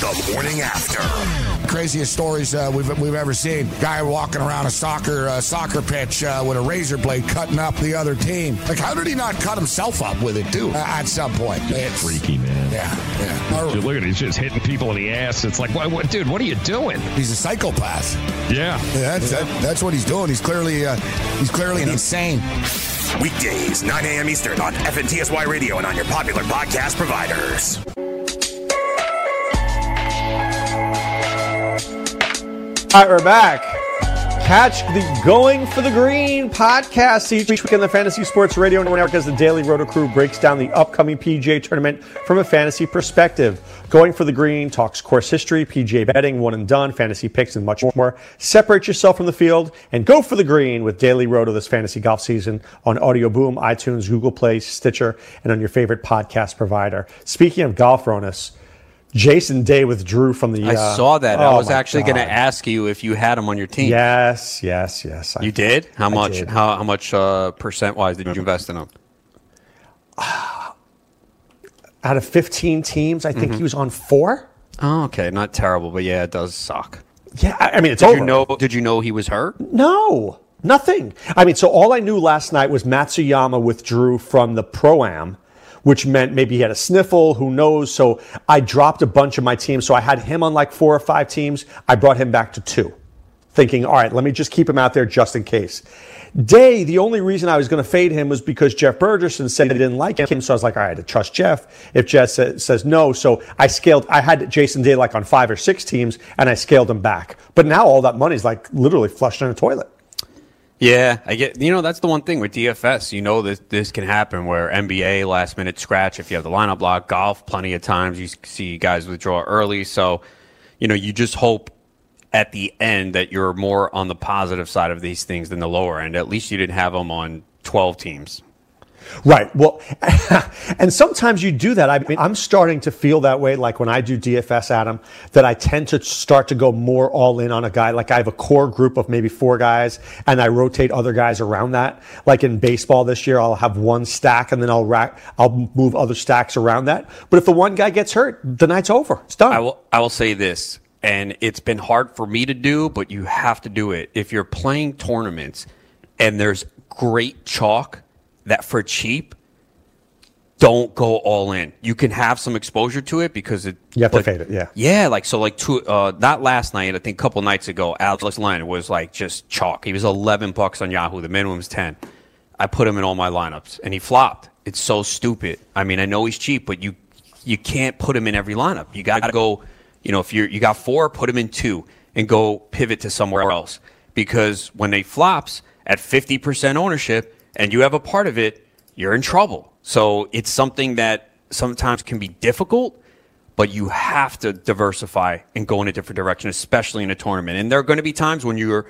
The morning after. Craziest stories uh, we've, we've ever seen. Guy walking around a soccer uh, soccer pitch uh, with a razor blade cutting up the other team. Like, how did he not cut himself up with it, too, at some point? It's freaky, man. Yeah, yeah. Dude, look at it. He's just hitting people in the ass. It's like, what, what dude, what are you doing? He's a psychopath. Yeah. yeah that's, that, that's what he's doing. He's clearly, uh, he's clearly an insane. Weekdays, 9 a.m. Eastern on FNTSY Radio and on your popular podcast providers. All right, we're back. Catch the Going for the Green podcast each week in the Fantasy Sports Radio Network as the Daily Roto Crew breaks down the upcoming PGA tournament from a fantasy perspective. Going for the Green talks course history, PGA betting, one and done, fantasy picks, and much more. Separate yourself from the field and go for the green with Daily Roto this fantasy golf season on Audio Boom, iTunes, Google Play, Stitcher, and on your favorite podcast provider. Speaking of golf, Ronis, Jason Day withdrew from the. I uh, saw that. I oh was actually going to ask you if you had him on your team. Yes, yes, yes. I- You did? How I much? did. How how much uh, percent wise did you invest in him? (sighs) Out of 15 teams, I think Mhm. he was on four. Oh, okay, not terrible, but yeah, it does suck. Yeah, I I mean, it's did over. you know? Did you know he was hurt? No, nothing. I mean, so all I knew last night was Matsuyama withdrew from the pro am, which meant maybe he had a sniffle. Who knows? So I dropped a bunch of my teams. So I had him on like four or five teams. I brought him back to two, thinking, all right, let me just keep him out there just in case. Day, the only reason I was going to fade him was because Jeff Burgerson said he didn't like him. So I was like, all right, I trust Jeff. If Jeff sa- says no, so I scaled. I had Jason Day like on five or six teams, and I scaled him back. But now all that money's like literally flushed in a toilet. Yeah, I get. You know, that's the one thing with DFS. You know this this can happen where NBA last minute scratch if you have the lineup block. Golf, plenty of times you see guys withdraw early. So, you know, you just hope at the end that you're more on the positive side of these things than the lower end. At least you didn't have them on 12 teams. Right. Well, (laughs) and sometimes you do that. I mean, I'm starting to feel that way. Like when I do DFS, Adam, that I tend to start to go more all in on a guy. Like I have a core group of maybe four guys, and I rotate other guys around that. Like in baseball this year, I'll have one stack, and then I'll rack, I'll move other stacks around that. But if the one guy gets hurt, the night's over. It's done. I will I will say this, and it's been hard for me to do, but you have to do it. If you're playing tournaments and there's great chalk that for cheap, don't go all in. You can have some exposure to it because it You have to fade it. Yeah. Yeah, like so, like two, uh, not last night. I think a couple nights ago, Alex Len was like just chalk. He was eleven bucks on Yahoo. The minimum's ten. I put him in all my lineups, and he flopped. It's so stupid. I mean, I know he's cheap, but you you can't put him in every lineup. You got to go. You know, if you you got four, put him in two, and go pivot to somewhere else. Because when they flops at fifty percent ownership, and you have a part of it, you're in trouble. So it's something that sometimes can be difficult but you have to diversify and go in a different direction, especially in a tournament. And there are going to be times when you're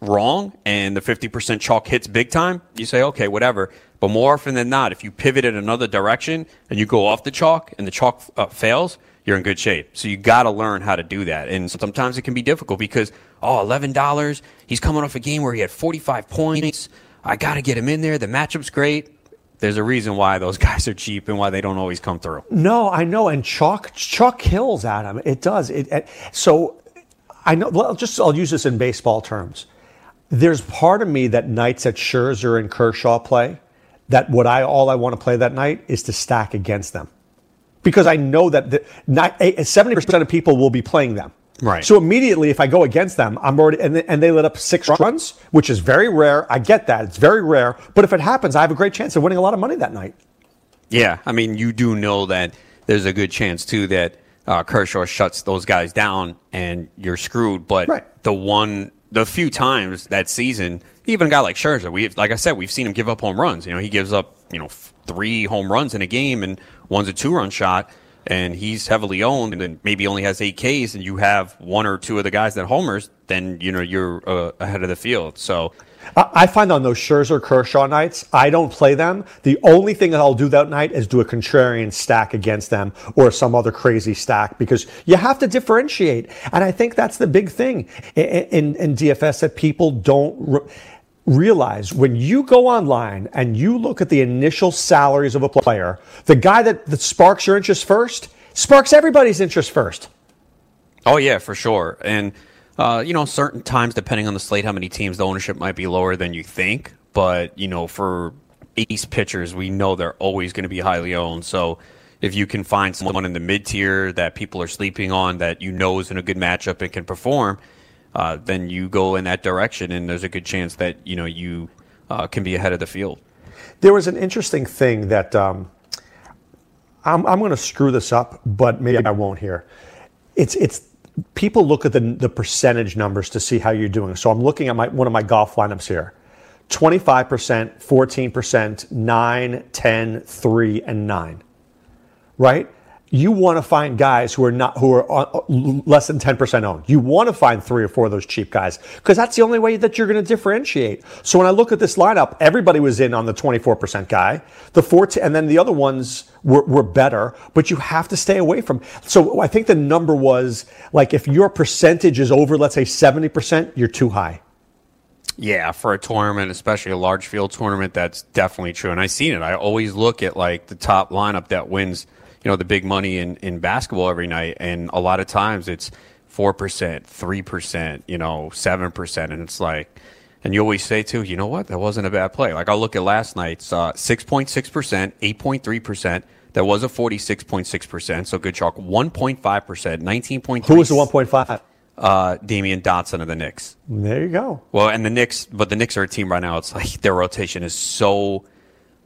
wrong and the 50% chalk hits big time. You say, okay, whatever. But more often than not, if you pivot in another direction and you go off the chalk and the chalk uh, fails, you're in good shape. So you got to learn how to do that. And sometimes it can be difficult because, oh, $11, he's coming off a game where he had 45 points. I got to get him in there. The matchup's great. There's a reason why those (laughs) guys are cheap and why they don't always come through. No, I know, and chalk chalk kills Adam. It does. It, it so I know. Well, just I'll use this in baseball terms. There's part of me that nights that Scherzer and Kershaw play, that what I all I want to play that night is to stack against them, because I know that the eh, eh, seventy percent of people will be playing them. Right. So immediately, if I go against them, I'm already and they, and they let up six runs, which is very rare. I get that; it's very rare. But if it happens, I have a great chance of winning a lot of money that night. Yeah, I mean, you do know that there's a good chance too that uh, Kershaw shuts those guys down and you're screwed. But the one, the few times that season, even a guy like Scherzer, we like I said, we've seen him give up home runs. You know, he gives up you know three home runs in a game, and one's a two run shot. And he's heavily owned, and maybe only has eight Ks, and you have one or two of the guys that homers, then you know you're uh, ahead of the field. So I I find on those Scherzer Kershaw nights, I don't play them. The only thing that I'll do that night is do a contrarian stack against them or some other crazy stack because you have to differentiate. And I think that's the big thing in, in, in DFS that people don't re- realize. When you go online and you look at the initial salaries of a player, the guy that, that sparks your interest first sparks everybody's interest first. Oh yeah, for sure. And uh, you know, certain times depending on the slate, how many teams the ownership might be lower than you think. But you know, for ace pitchers, we know they're always going to be highly owned. So if you can find someone in the mid tier that people are sleeping on that you know is in a good matchup and can perform, uh, then you go in that direction, and there's a good chance that you know you uh, can be ahead of the field. There was an interesting thing that um, I'm, I'm going to screw this up, but maybe I won't here. It's it's people look at the the percentage numbers to see how you're doing. So I'm looking at my one of my golf lineups here. 25%, 14%, 9, 10, 3 and 9. Right? You want to find guys who are not who are uh, less than 10% owned. You want to find three or four of those cheap guys because that's the only way that you're going to differentiate. So when I look at this lineup, everybody was in on the 24% guy. The 14 and then the other ones were, were better, but you have to stay away from. So I think the number was like if your percentage is over let's say 70%, you're too high. Yeah, for a tournament, especially a large field tournament, that's definitely true. And I've seen it. I always look at like the top lineup that wins you know the big money in, in basketball every night, and a lot of times it's four percent, three percent, you know, seven percent, and it's like, and you always say too, you know what, that wasn't a bad play. Like I'll look at last night's uh, six point six percent, eight point three percent. That was a forty six point six percent. So good chalk, one point five percent, nineteen point. Who was the one point five? Uh, Damyean Dotson of the Knicks. There you go. Well, and the Knicks, but the Knicks are a team right now. It's like their rotation is so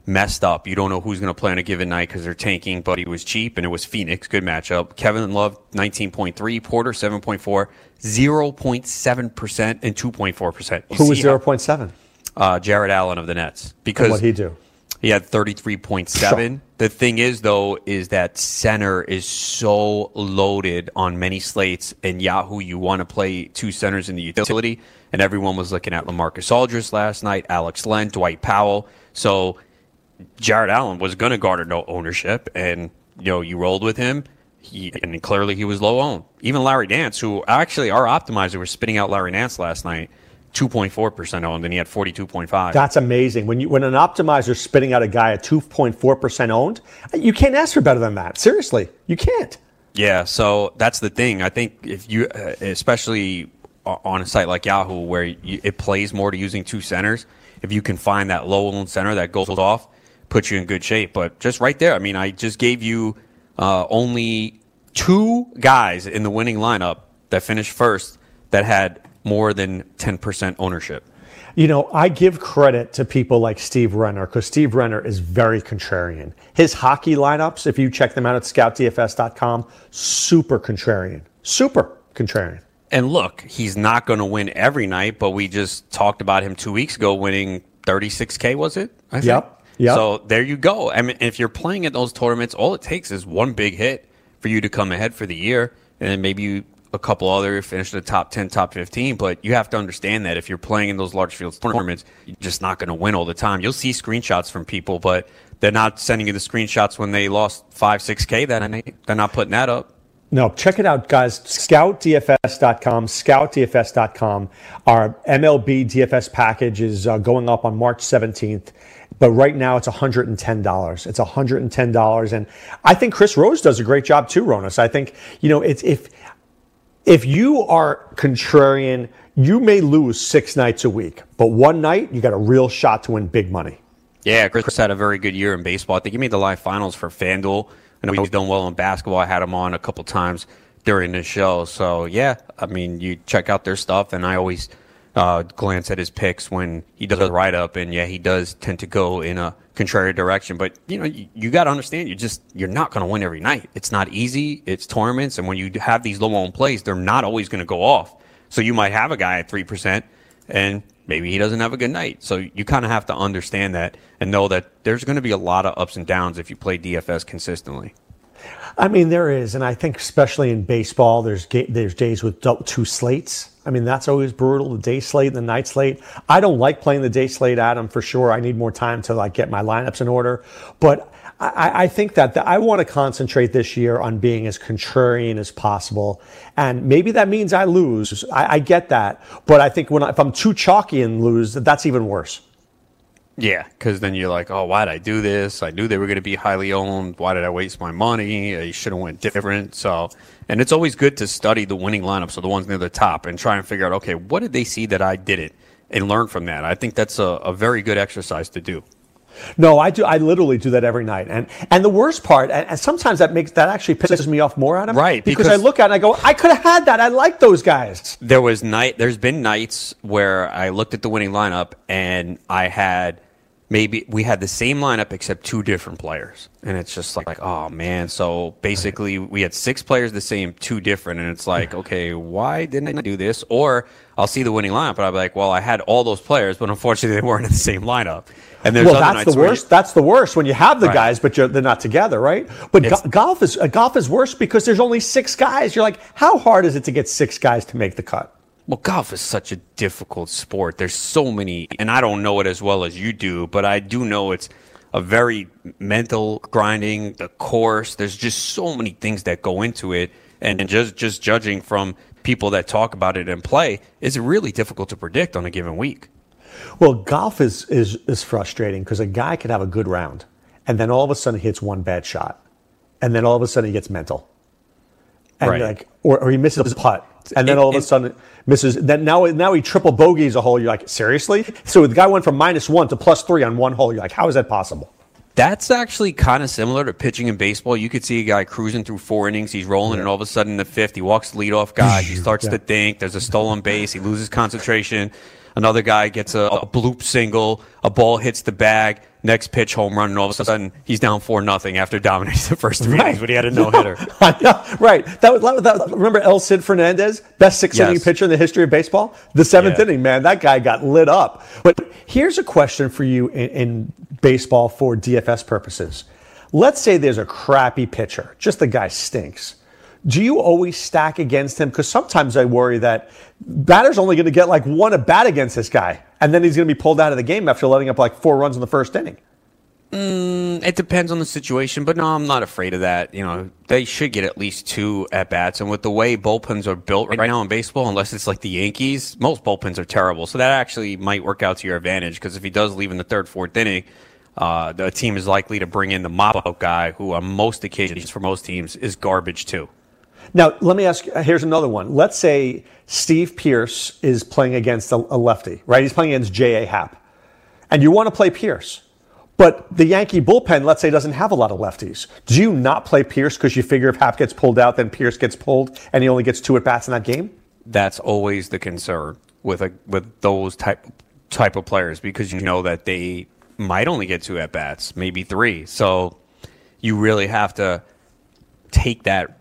messed up. You don't know who's going to play on a given night because they're tanking, but he was cheap and it was Phoenix. Good matchup. Kevin Love, 19.3. Porter, 7.4. 0.7% and 2.4%. Who was 0.7? Uh, Jarrett Allen of the Nets. Because what he do? He had 33.7. The thing is, though, is that center is so loaded on many slates. And Yahoo, you want to play two centers in the utility. And everyone was looking at LaMarcus Aldridge last night, Alex Len, Dwight Powell. So Jarrett Allen was going to garner no ownership, and you know you rolled with him. He, and clearly he was low owned. Even Larry Nance, who actually our optimizer was spitting out Larry Nance last night, two point four percent owned, and he had forty two point five. That's amazing. When you when an optimizer is spitting out a guy at two point four percent owned, you can't ask for better than that. Seriously, you can't. Yeah, so that's the thing. I think if you, uh, especially on a site like Yahoo, where you, it plays more to using two centers, if you can find that low owned center that goes off put you in good shape. But just right there, I mean, I just gave you uh, only two guys in the winning lineup that finished first that had more than 10% ownership. You know, I give credit to people like Steve Renner because Steve Renner is very contrarian. His hockey lineups, if you check them out at scoutdfs.com, super contrarian. Super contrarian. And look, he's not going to win every night, but we just talked about him two weeks ago winning 36K, was it? I think? So there you go. I mean, if you're playing at those tournaments, all it takes is one big hit for you to come ahead for the year, and then maybe you, a couple other finish in the top 10, top 15. But you have to understand that if you're playing in those large field tournaments, you're just not going to win all the time. You'll see screenshots from people, but they're not sending you the screenshots when they lost 5, 6K that night. They're not putting that up. No, check it out, guys. ScoutDFS.com, ScoutDFS.com. Our MLB DFS package is uh, going up on March 17th. But right now it's $110. It's $110. And I think Chris Rose does a great job too, Ronis. I think, you know, it's if if you are contrarian, you may lose six nights a week, but one night you got a real shot to win big money. Yeah, Chris had a very good year in baseball. I think he made the live finals for FanDuel. I know he's done well in basketball. I had him on a couple times during the show. So yeah, I mean, you check out their stuff, and I always uh, glance at his picks when he does a write up, and yeah, he does tend to go in a contrary direction. But you know, you, you got to understand, you just you're not going to win every night. It's not easy. It's tournaments, and when you have these low owned plays, they're not always going to go off. So you might have a guy at three percent, and maybe he doesn't have a good night. So you kind of have to understand that and know that there's going to be a lot of ups and downs if you play DFS consistently. I mean, there is, and I think especially in baseball, there's there's days with two slates. I mean, that's always brutal. The day slate and the night slate. I don't like playing the day slate, Adam, for sure. I need more time to like get my lineups in order. But I, I think that the, I want to concentrate this year on being as contrarian as possible, and maybe that means I lose. I, I get that, but I think when I, if I'm too chalky and lose, that's even worse. Yeah, because then you're like, oh, why did I do this? I knew they were going to be highly owned. Why did I waste my money? I should have went different. So, and it's always good to study the winning lineups, so the ones near the top, and try and figure out, okay, what did they see that I didn't, and learn from that. I think that's a, a very good exercise to do. No, I do. I literally do that every night, and and the worst part, and, and sometimes that makes that actually pisses me off more, Adam. Right, because, because I look at it and I go, I could have had that. I like those guys. There was night. There's been nights where I looked at the winning lineup and I had maybe we had the same lineup except two different players, and it's just like, like oh man. So basically, we had six players the same, two different, and it's like, okay, why didn't I do this? Or I'll see the winning lineup, but I'll be like, well, I had all those players, but unfortunately, they weren't in the same lineup. And there's well, that's the where you- worst. That's the worst when you have the Right. guys, but you're, they're not together, right? But go- golf is uh, golf is worse because there's only six guys. You're like, how hard is it to get six guys to make the cut? Well, golf is such a difficult sport. There's so many, and I don't know it as well as you do, but I do know it's a very mental grinding. The course, there's just so many things that go into it, and just just judging from people that talk about it and play, it's really difficult to predict on a given week. Well, golf is is is frustrating because a guy could have a good round, and then all of a sudden he hits one bad shot, and then all of a sudden he gets mental, and Right. like, or, or he misses a putt, and then all of a sudden misses. Then now now he triple bogeys a hole. You're like, seriously? So the guy went from minus one to plus three on one hole. You're like, how is that possible? That's actually kind of similar to pitching in baseball. You could see a guy cruising through four innings, he's rolling, and all of a sudden in the fifth, he walks the leadoff guy, he (laughs) starts Yeah. to think, there's a stolen base, he loses concentration. Another guy gets a, a bloop single, a ball hits the bag, next pitch home run, and all of a sudden he's down four nothing after dominating (laughs) the first three innings when he had a no hitter. (laughs) Know, right. That was, that, remember El Sid Fernandez, best six inning Yes. pitcher in the history of baseball? The seventh Yeah. inning, man, that guy got lit up. But here's a question for you in, in baseball for DFS purposes. Let's say there's a crappy pitcher, just the guy stinks. Do you always stack against him? Because sometimes I worry that batter's only going to get like one at bat against this guy, and then he's going to be pulled out of the game after letting up like four runs in the first inning. Mm, it depends on the situation, but no, I'm not afraid of that. You know, they should get at least two at bats, and with the way bullpens are built right now in baseball, unless it's like the Yankees, most bullpens are terrible. So that actually might work out to your advantage because if he does leave in the third, fourth inning, uh, the team is likely to bring in the mop up guy, who on most occasions for most teams is garbage too. Now, let me ask uh, here's another one. Let's say Steve Pearce is playing against a, a lefty, right? He's playing against J.A. Happ. And you want to play Pearce. But the Yankee bullpen, let's say, doesn't have a lot of lefties. Do you not play Pearce because you figure if Happ gets pulled out, then Pearce gets pulled and he only gets two at bats in that game? That's always the concern with a with those type type of players because you know that they might only get two at bats, maybe three. So you really have to take that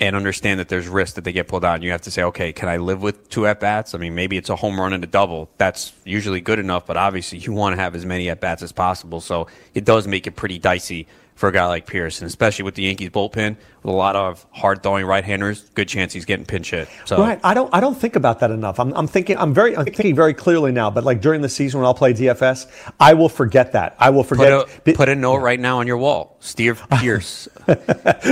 and understand that there's risk that they get pulled out. And you have to say, okay, can I live with two at bats? I mean, maybe it's a home run and a double. That's usually good enough, but obviously you want to have as many at bats as possible. So it does make it pretty dicey for a guy like Pearce, and especially with the Yankees bullpen with a lot of hard throwing right handers. Good chance he's getting pinch hit. So Right. I don't. I don't think about that enough. I'm, I'm thinking. I'm very. I'm thinking very clearly now. But like during the season when I'll play DFS, I will forget that. I will Put forget. a, put a note right now on your wall. Steve (laughs) Pearce, (laughs)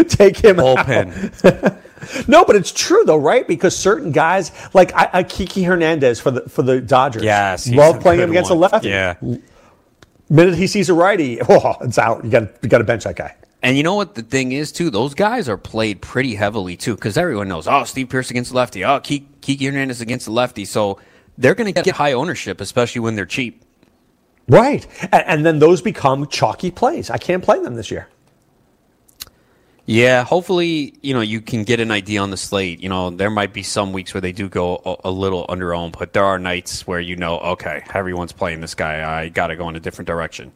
take him bullpen. (laughs) no, but it's true though, right? Because certain guys, like I, I Kiki Hernandez for the for the Dodgers, Yes, love playing him against one. a lefty. Yeah. Minute he sees a righty, (laughs) oh, it's out. You got you got to bench that guy. And you know what the thing is too? Those guys are played pretty heavily too, because everyone knows. Oh, Steve Pearce against the lefty. Oh, Kiki, Kiki Hernandez against the lefty. So they're going to get high ownership, especially when they're cheap. Right, and, and then those become chalky plays. I can't play them this year. Yeah, hopefully, you know, you can get an idea on the slate. You know, there might be some weeks where they do go a, a little under owned, but there are nights where you know, okay, everyone's playing this guy. I got to go in a different direction.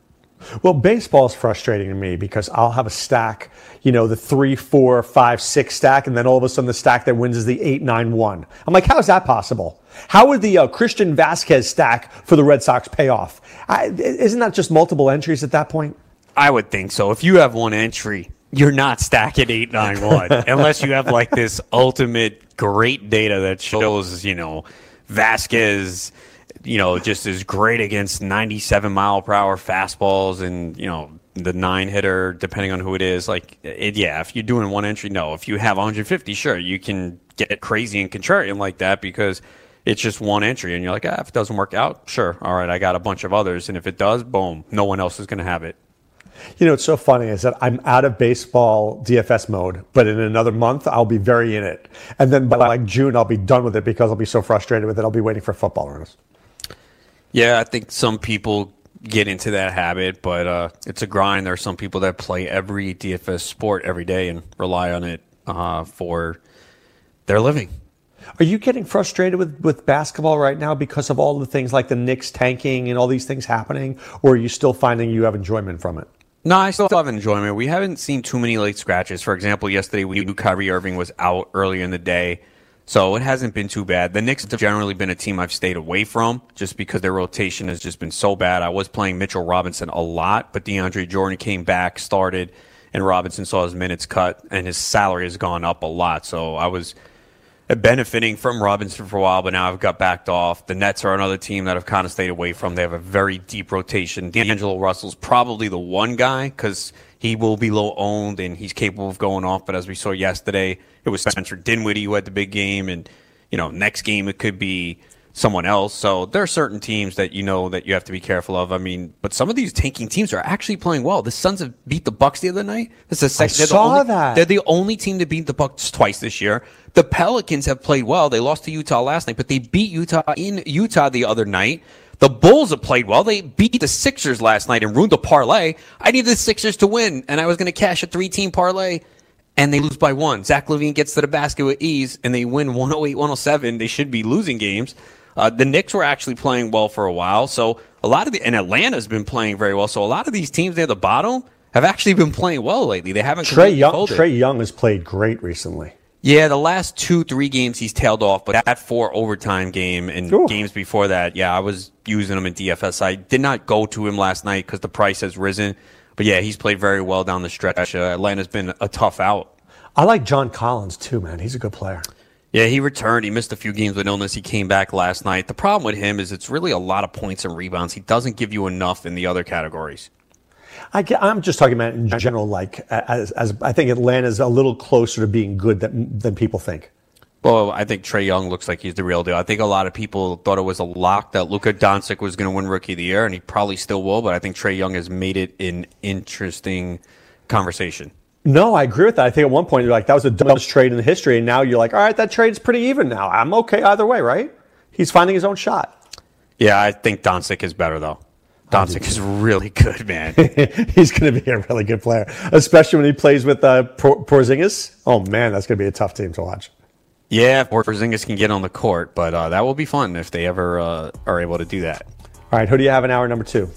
Well, baseball is frustrating to me because I'll have a stack, you know, the three, four, five, six stack, and then all of a sudden the stack that wins is the eight, nine, one. I'm like, how is that possible? How would the uh, Christian Vazquez stack for the Red Sox pay off? I, isn't that just multiple entries at that point? I would think so. If you have one entry, you're not stacking eight nine one (laughs) unless you have like this ultimate great data that shows you know Vazquez, you know, just is great against 97 mile per hour fastballs and you know the nine hitter depending on who it is. Like, it, yeah, if you're doing one entry, no. If you have 150, sure, you can get crazy and contrarian like that because it's just one entry and you're like, ah, if it doesn't work out, sure, all right, I got a bunch of others, and if it does, boom, no one else is going to have it. You know, it's so funny is that I'm out of baseball DFS mode, but in another month, I'll be very in it. And then by like June, I'll be done with it because I'll be so frustrated with it. I'll be waiting for football runners. Yeah, I think some people get into that habit, but uh, it's a grind. There are some people that play every DFS sport every day and rely on it uh, for their living. Are you getting frustrated with, with basketball right now because of all the things like the Knicks tanking and all these things happening, or are you still finding you have enjoyment from it? No, I still have enjoyment. We haven't seen too many late scratches. For example, yesterday we knew Kyrie Irving was out earlier in the day, so it hasn't been too bad. The Knicks have generally been a team I've stayed away from just because their rotation has just been so bad. I was playing Mitchell Robinson a lot, but DeAndre Jordan came back, started, and Robinson saw his minutes cut, and his salary has gone up a lot. So I was Uh, benefiting from Robinson for a while, but now I've got backed off. The Nets are another team that I've kind of stayed away from. They have a very deep rotation. D'Angelo Russell's probably the one guy because he will be low owned and he's capable of going off. But as we saw yesterday, it was Spencer Dinwiddie who had the big game, and you know next game it could be someone else. So there are certain teams that you know that you have to be careful of. I mean, but some of these tanking teams are actually playing well. The Suns have beat the Bucks the other night. That's the second. I saw the only, that. They're the only team to beat the Bucks twice this year. The Pelicans have played well. They lost to Utah last night, but they beat Utah in Utah the other night. The Bulls have played well. They beat the Sixers last night and ruined the parlay. I needed the Sixers to win, and I was going to cash a three-team parlay and they lose by one. Zach LaVine gets to the basket with ease, and they win 108 107. They should be losing games. Uh, the Knicks were actually playing well for a while, so a lot of the and Atlanta's been playing very well. So a lot of these teams near the bottom have actually been playing well lately. They haven't Trae Young. folded. Trae Young has played great recently. Yeah, the last two, three games he's tailed off, but that four overtime game and Ooh. games before that, yeah, I was using him in DFS. I did not go to him last night because the price has risen. But yeah, he's played very well down the stretch. Uh, Atlanta's been a tough out. I like John Collins too, man. He's a good player. Yeah, he returned. He missed a few games with illness. He came back last night. The problem with him is it's really a lot of points and rebounds. He doesn't give you enough in the other categories. I, am just talking about in general. Like, as, as I think Atlanta's a little closer to being good than, than people think. Well, I think Trae Young looks like he's the real deal. I think a lot of people thought it was a lock that Luka Doncic was going to win Rookie of the Year, and he probably still will. But I think Trae Young has made it an interesting conversation. No, I agree with that. I think at one point you're like, that was the dumbest trade in the history, and now you're like, all right, that trade's pretty even now. I'm okay either way, right? He's finding his own shot. Yeah, I think Doncic is better though. Doncic is really good, man. (laughs) He's going to be a really good player, especially when he plays with uh, Por- Porzingis. Oh man, that's going to be a tough team to watch. Yeah, if Porzingis can get on the court, but uh, that will be fun if they ever uh, are able to do that. All right, who do you have in hour number two?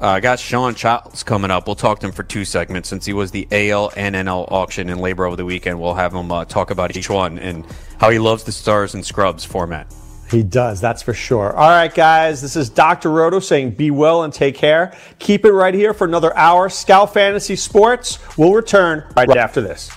Uh, I got Shawn Childs coming up. We'll talk to him for two segments since he was the AL and NL auction in LABR over the weekend. We'll have him uh, talk about each one and how he loves the stars and scrubs format. He does, that's for sure. All right, guys, this is Dr. Roto saying be well and take care. Keep it right here for another hour. Scout Fantasy Sports will return right after this.